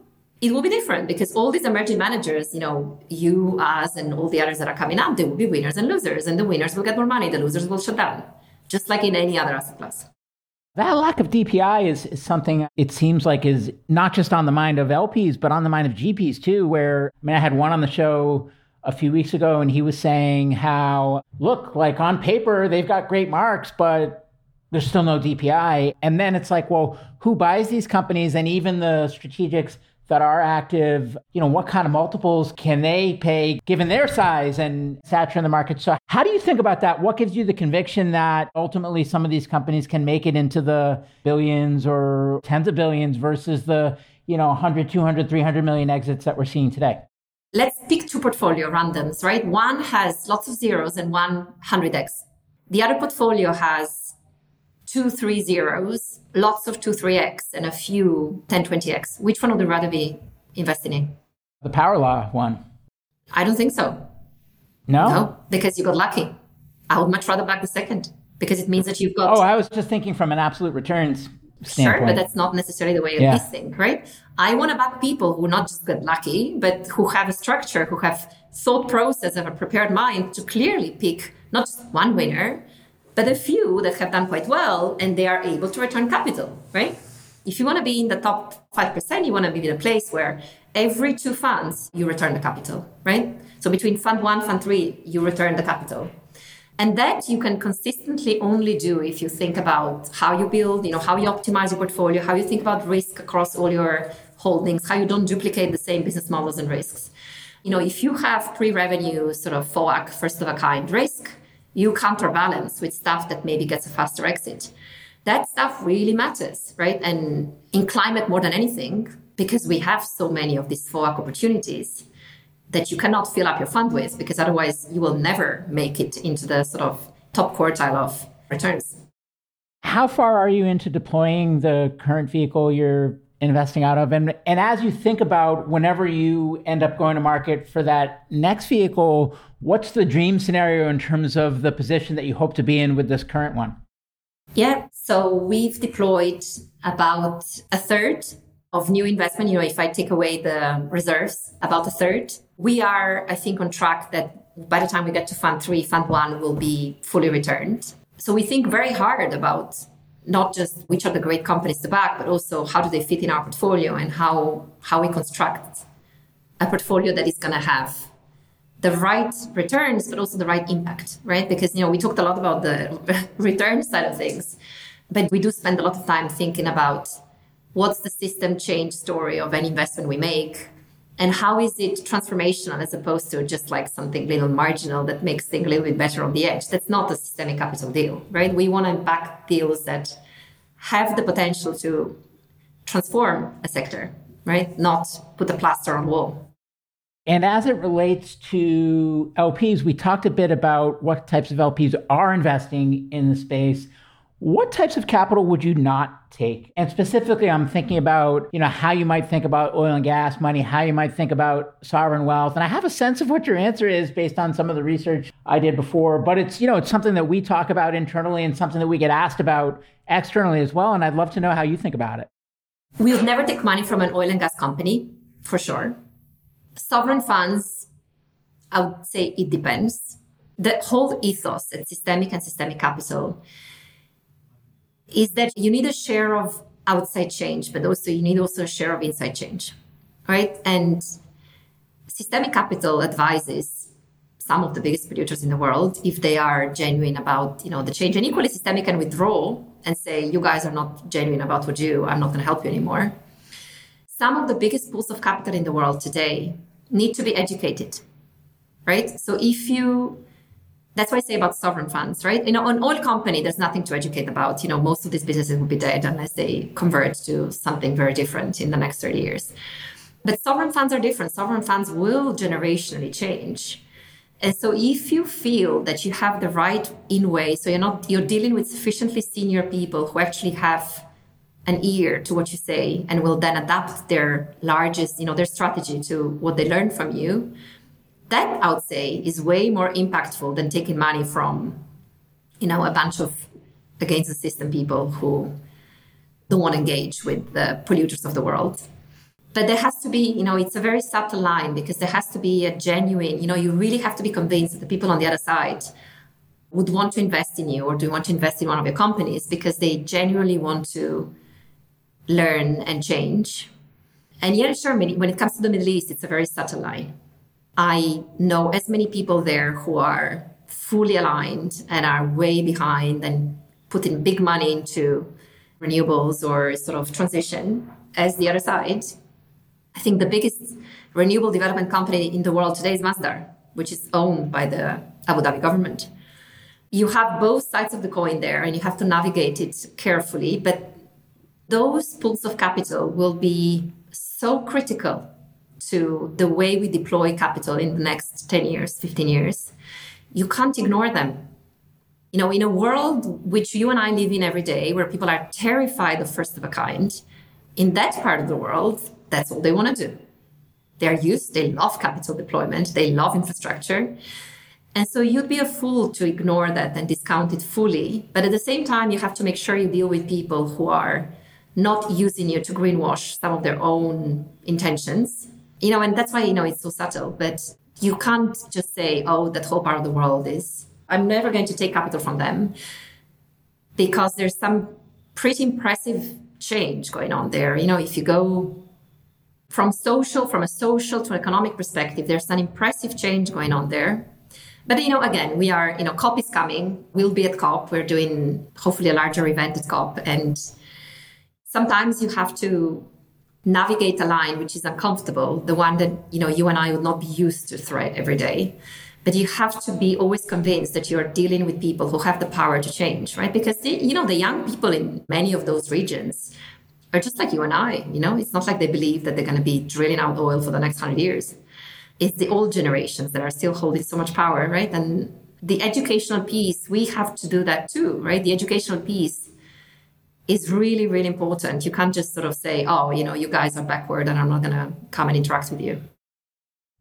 it will be different because all these emerging managers, you know, you, us, and all the others that are coming up, they will be winners and losers, and the winners will get more money, the losers will shut down, just like in any other asset class. That lack of DPI is, is, something it seems like is not just on the mind of LPs, but on the mind of GPs too. Where I mean, I had one on the show a few weeks ago, and he was saying how, look, like on paper, they've got great marks, but there's still no DPI. And then it's like, well, who buys these companies? And even the strategics that are active, you know, what kind of multiples can they pay given their size and stature in the market? So how do you think about that? What gives you the conviction that ultimately some of these companies can make it into the billions or tens of billions versus the, you know, 100, 200, 300 million exits that we're seeing today? Let's pick two portfolio randoms, right? One has lots of zeros and one 100x. The other portfolio has two three zeros, lots of two three x, and a few 10 20x. Which one would you rather be investing in? The power law one. I don't think so. No? No, because you got lucky. I would much rather back the second because it means that you've got. Oh, I was just thinking from an absolute returns standpoint. Sure, but that's not necessarily the way yeah. of think, right? I want to back people who not just get lucky, but who have a structure, who have thought process, have a prepared mind to clearly pick not just one winner, but a few that have done quite well and they are able to return capital, right? If you want to be in the top 5%, you want to be in a place where every two funds you return the capital, right? So between fund one, fund three, you return the capital. And that you can consistently only do if you think about how you build, you know, how you optimize your portfolio, how you think about risk across all your holdings, how you don't duplicate the same business models and risks. You know, if you have pre-revenue sort of FOAC, first of a kind risk, you counterbalance with stuff that maybe gets a faster exit. That stuff really matters, right? And in climate more than anything, because we have so many of these FOAC opportunities that you cannot fill up your fund with, because otherwise you will never make it into the sort of top quartile of returns. How far are you into deploying the current vehicle you're investing out of? And, and as you think about whenever you end up going to market for that next vehicle, what's the dream scenario in terms of the position that you hope to be in with this current one? Yeah, so we've deployed about a third of new investment. You know, if I take away the reserves, about a third. We are, I think, on track that by the time we get to fund three, fund one will be fully returned. So we think very hard about not just which are the great companies to back, but also how do they fit in our portfolio and how how we construct a portfolio that is going to have the right returns, but also the right impact, right? Because you know we talked a lot about the return side of things, but we do spend a lot of time thinking about what's the system change story of any investment we make and how is it transformational as opposed to just like something little marginal that makes things a little bit better on the edge? That's not a Systemiq Capital deal right? We want to back deals that have the potential to transform a sector right? Not put a plaster on the wall. And as it relates to lps we talked a bit about what types of lps are investing in the space. What types of capital would you not take? And specifically, I'm thinking about, you know, how you might think about oil and gas money, how you might think about sovereign wealth. And I have a sense of what your answer is based on some of the research I did before, but it's, you know, it's something that we talk about internally and something that we get asked about externally as well. And I'd love to know how you think about it. We'll never take money from an oil and gas company, for sure. Sovereign funds, I would say it depends. The whole ethos at Systemiq and Systemiq Capital is that you need a share of outside change, but also you need also a share of inside change, right? And Systemiq Capital advises some of the biggest producers in the world if they are genuine about you know the change and equally Systemiq can withdraw and say you guys are not genuine about what you i'm not going to help you anymore. Some of the biggest pools of capital in the world today need to be educated right? So if you That's why I say about sovereign funds, right? You know, on oil company, there's nothing to educate about. You know, most of these businesses will be dead unless they convert to something very different in the next 30 years. But sovereign funds are different. Sovereign funds will generationally change. And so if you feel that you have the right in way, so you're not you're dealing with sufficiently senior people who actually have an ear to what you say and will then adapt their largest, you know, their strategy to what they learn from you, that I would say is way more impactful than taking money from, you know, a bunch of against the system people who don't want to engage with the polluters of the world. But there has to be, you know, it's a very subtle line because there has to be a genuine, you know, you really have to be convinced that the people on the other side would want to invest in you or do you want to invest in one of your companies because they genuinely want to learn and change. And yet, sure, when it comes to the Middle East, it's a very subtle line. I know as many people there who are fully aligned and are way behind and putting big money into renewables or sort of transition as the other side. I think the biggest renewable development company in the world today is Masdar, which is owned by the Abu Dhabi government. You have both sides of the coin there and you have to navigate it carefully, but those pools of capital will be so critical to the way we deploy capital in the next 10 years, 15 years. You can't ignore them. You know, in a world which you and I live in every day, where people are terrified of first of a kind, in that part of the world, that's all they want to do. They're used, they love capital deployment, they love infrastructure. And so you'd be a fool to ignore that and discount it fully. But at the same time, you have to make sure you deal with people who are not using you to greenwash some of their own intentions. You know, and that's why, you know, it's so subtle. But you can't just say, oh, that whole part of the world is, I'm never going to take capital from them because there's some pretty impressive change going on there. You know, if you go from social, from a social to an economic perspective, there's an impressive change going on there. But you know, again, we are, you know, COP is coming. We'll be at COP. We're doing hopefully a larger event at COP, and sometimes you have to navigate a line which is uncomfortable, the one that you know you and I would not be used to thread every day. But you have to be always convinced that you're dealing with people who have the power to change, right? Because you know the young people in many of those regions are just like you and I. You know, it's not like they believe that they're going to be drilling out oil for the next hundred years. It's the old generations that are still holding so much power, right? And the educational piece, we have to do that too, right? The educational piece is really, really important. You can't just sort of say, oh, you know, you guys are backward and I'm not going to come and interact with you.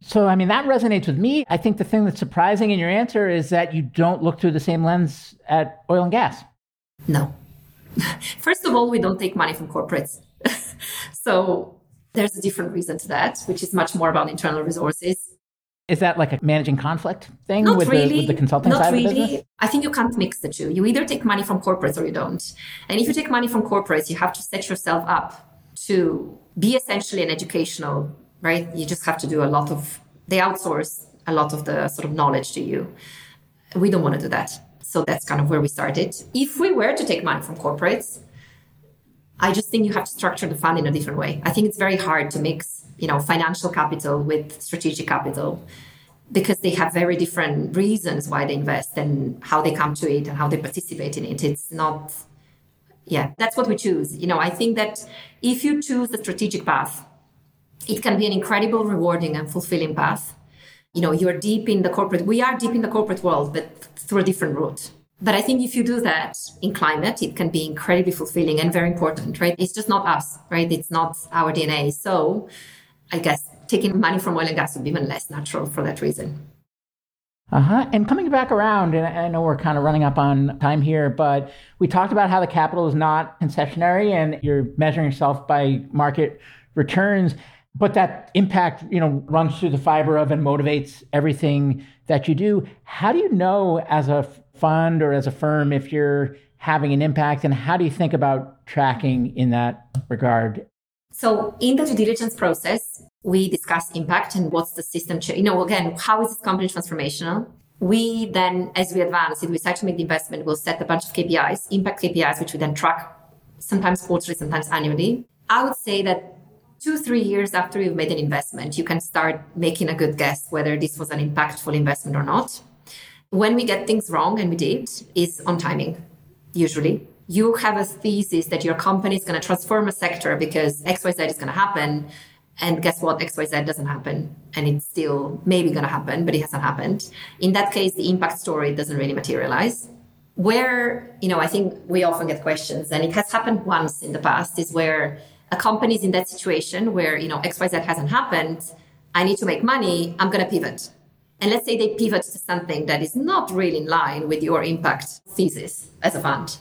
So, I mean, that resonates with me. I think the thing that's surprising in your answer is that you don't look through the same lens at oil and gas. No. First of all, we don't take money from corporates. so, there's a different reason to that, which is much more about internal resources. Is that like a managing conflict thing Not with, really. the, with the consulting Not side really. of the business? I think you can't mix the two. You either take money from corporates or you don't. And if you take money from corporates, you have to set yourself up to be essentially an educational, right? You just have to do a lot of, they outsource a lot of the sort of knowledge to you. We don't want to do that. So that's kind of where we started. If we were to take money from corporates, I just think you have to structure the fund in a different way. I think it's very hard to mix you know financial capital with strategic capital because they have very different reasons why they invest and how they come to it and how they participate in it it's not yeah that's what we choose you know i think that if you choose the strategic path it can be an incredible rewarding and fulfilling path you know you're deep in the corporate we are deep in the corporate world but through a different route but I think if you do that in climate, it can be incredibly fulfilling and very important, right? It's just not us, right? It's not our DNA. So I guess taking money from oil and gas would be even less natural for that reason. Uh huh. And coming back around, and I know we're kind of running up on time here, but we talked about how the capital is not concessionary and you're measuring yourself by market returns, but that impact, you know, runs through the fiber of and motivates everything that you do. How do you know as a fund or as a firm if you're having an impact, and how do you think about tracking in that regard? So in the due diligence process, we discuss impact and what's the system. Ch- you know, again, how is this company transformational? We then, as we advance, if we decide to make the investment, we'll set a bunch of KPIs, impact KPIs, which we then track sometimes quarterly, sometimes annually. I would say that two, three years after you've made an investment, you can start making a good guess whether this was an impactful investment or not. when we get things wrong, and we did, is on timing, usually. You have a thesis that your company is going to transform a sector because XYZ is going to happen. And guess what? XYZ doesn't happen. And it's still maybe going to happen, but it hasn't happened. In that case, the impact story doesn't really materialize. Where, you know, I think we often get questions, and it has happened once in the past, is where a company is in that situation where, you know, XYZ hasn't happened. I need to make money. I'm going to pivot and let's say they pivot to something that is not really in line with your impact thesis as a fund.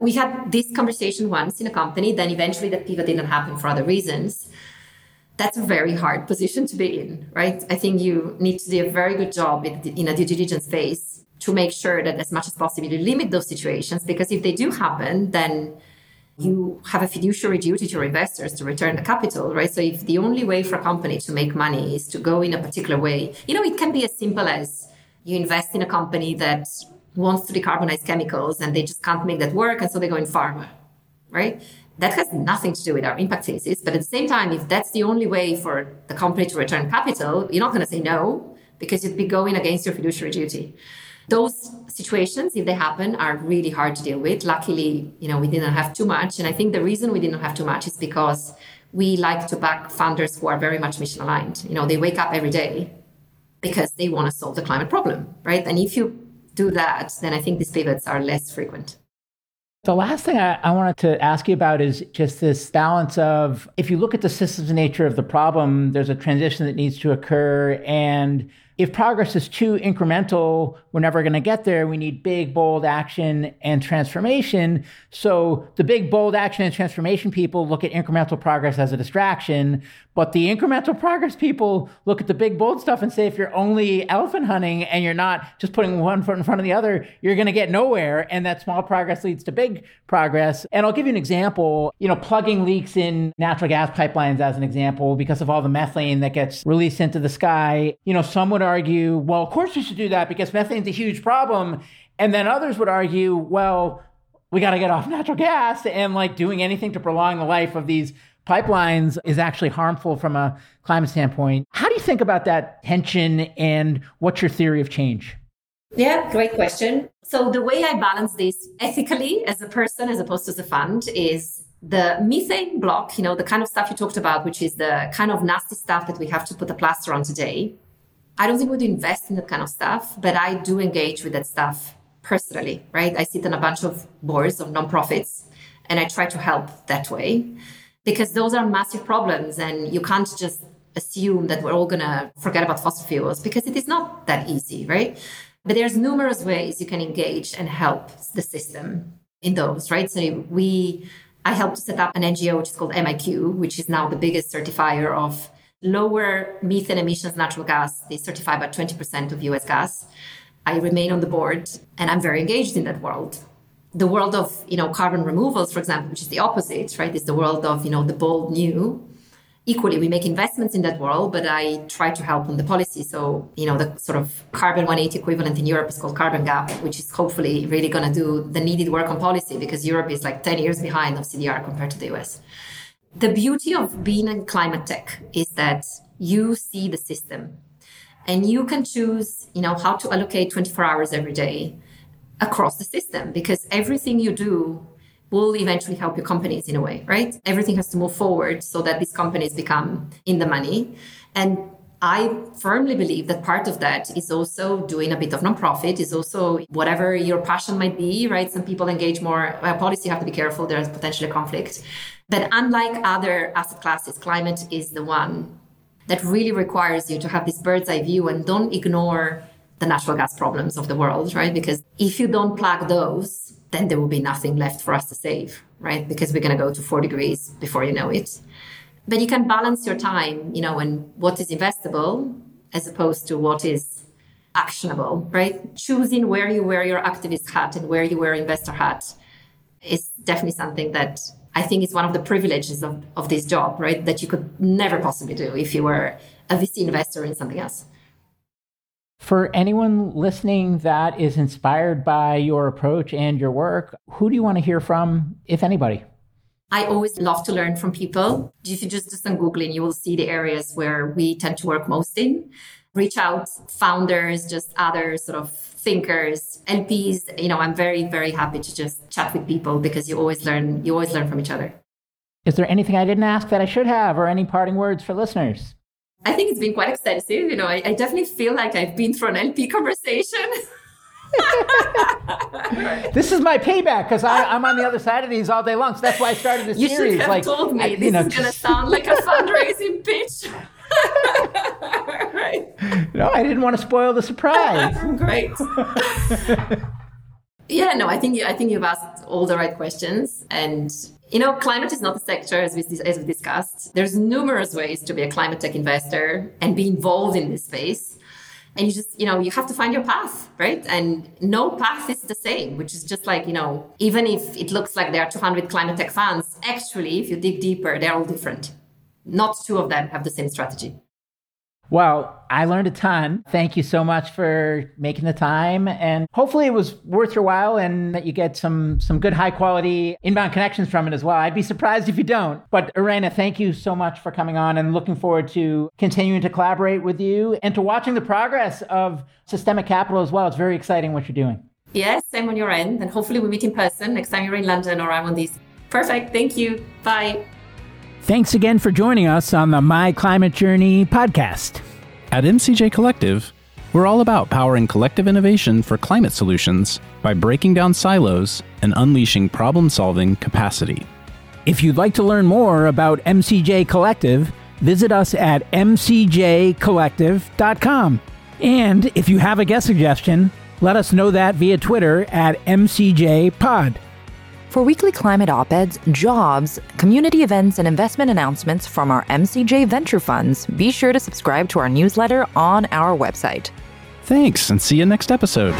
We had this conversation once in a company, then eventually that pivot didn't happen for other reasons. That's a very hard position to be in, right? I think you need to do a very good job in a due diligence phase to make sure that as much as possible you limit those situations because if they do happen, then you have a fiduciary duty to your investors to return the capital, right? So if the only way for a company to make money is to go in a particular way, you know, it can be as simple as you invest in a company that wants to decarbonize chemicals and they just can't make that work. And so they go in pharma, right? That has nothing to do with our impact thesis. But at the same time, if that's the only way for the company to return capital, you're not going to say no because you'd be going against your fiduciary duty. Those situations, if they happen, are really hard to deal with. Luckily, you know, we didn't have too much. And I think the reason we didn't have too much is because we like to back founders who are very much mission aligned. You know, they wake up every day because they want to solve the climate problem, right? And if you do that, then I think these pivots are less frequent. The last thing I, I, wanted to ask you about is just this balance of if you look at the systems nature of the problem, there's a transition that needs to occur. And if progress is too incremental, we're never going to get there. We need big, bold action and transformation. So the big, bold action and transformation people look at incremental progress as a distraction. But the incremental progress people look at the big, bold stuff and say, if you're only elephant hunting and you're not just putting one foot in front of the other, you're going to get nowhere. And that small progress leads to big progress. And I'll give you an example, you know, plugging leaks in natural gas pipelines as an example, because of all the methane that gets released into the sky. You know, some would argue, well, of course we should do that because methane's a huge problem. And then others would argue, well, we got to get off natural gas and like doing anything to prolong the life of these pipelines is actually harmful from a climate standpoint. How do you think about that tension and what's your theory of change? Yeah, great question. So the way I balance this ethically as a person as opposed to as a fund is the methane block, you know, the kind of stuff you talked about, which is the kind of nasty stuff that we have to put a plaster on today. I don't think we would invest in that kind of stuff, but I do engage with that stuff personally, right? I sit on a bunch of boards of nonprofits and I try to help that way because those are massive problems and you can't just assume that we're all going to forget about fossil fuels because it is not that easy, right? But there's numerous ways you can engage and help the system in those, right? So we, I helped set up an NGO which is called MiQ, which is now the biggest certifier of lower methane emissions natural gas. They certify about 20% of US gas. I remain on the board and I'm very engaged in that world. The world of, you know, carbon removals, for example, which is the opposite, right? Is the world of, you know, the bold new. Equally, we make investments in that world, but I try to help on the policy. So, you know, the sort of carbon 180 equivalent in Europe is called Carbon Gap, which is hopefully really going to do the needed work on policy because Europe is like 10 years behind of CDR compared to the US the beauty of being in climate tech is that you see the system and you can choose you know how to allocate 24 hours every day across the system because everything you do will eventually help your companies in a way right everything has to move forward so that these companies become in the money and I firmly believe that part of that is also doing a bit of nonprofit, is also whatever your passion might be, right? Some people engage more policy, you have to be careful, there's potentially a conflict. But unlike other asset classes, climate is the one that really requires you to have this bird's eye view and don't ignore the natural gas problems of the world, right? Because if you don't plug those, then there will be nothing left for us to save, right? Because we're going to go to four degrees before you know it. But you can balance your time, you know, and what is investable as opposed to what is actionable, right? Choosing where you wear your activist hat and where you wear investor hat is definitely something that I think it's one of the privileges of, of this job, right? That you could never possibly do if you were a VC investor in something else. For anyone listening that is inspired by your approach and your work, who do you want to hear from, if anybody? I always love to learn from people. If you just do some Googling, you will see the areas where we tend to work most in. Reach out, founders, just other sort of thinkers, LPs. You know, I'm very, very happy to just chat with people because you always learn, you always learn from each other. Is there anything I didn't ask that I should have, or any parting words for listeners? I think it's been quite extensive. You know, I, I definitely feel like I've been through an LP conversation. this is my payback because I'm on the other side of these all day long. So that's why I started this you series. You should have like, told me I, this know, is going to sound like a fundraising pitch. Right. No, I didn't want to spoil the surprise. Great. yeah, no, I think you, I think you've asked all the right questions, and you know, climate is not a sector as we as we discussed. There's numerous ways to be a climate tech investor and be involved in this space. And you just, you know, you have to find your path, right? And no path is the same, which is just like, you know, even if it looks like there are 200 climate tech funds, actually, if you dig deeper, they're all different. Not two of them have the same strategy. Well, I learned a ton. Thank you so much for making the time and hopefully it was worth your while and that you get some some good high quality inbound connections from it as well. I'd be surprised if you don't. But Irena, thank you so much for coming on and looking forward to continuing to collaborate with you and to watching the progress of Systemiq Capital as well. It's very exciting what you're doing. Yes, same on your end and hopefully we meet in person next time you're in London or I'm on these. Perfect. Thank you. Bye. Thanks again for joining us on the My Climate Journey podcast. At MCJ Collective, we're all about powering collective innovation for climate solutions by breaking down silos and unleashing problem solving capacity. If you'd like to learn more about MCJ Collective, visit us at mcjcollective.com. And if you have a guest suggestion, let us know that via Twitter at MCJPod. For weekly climate op eds, jobs, community events, and investment announcements from our MCJ venture funds, be sure to subscribe to our newsletter on our website. Thanks, and see you next episode.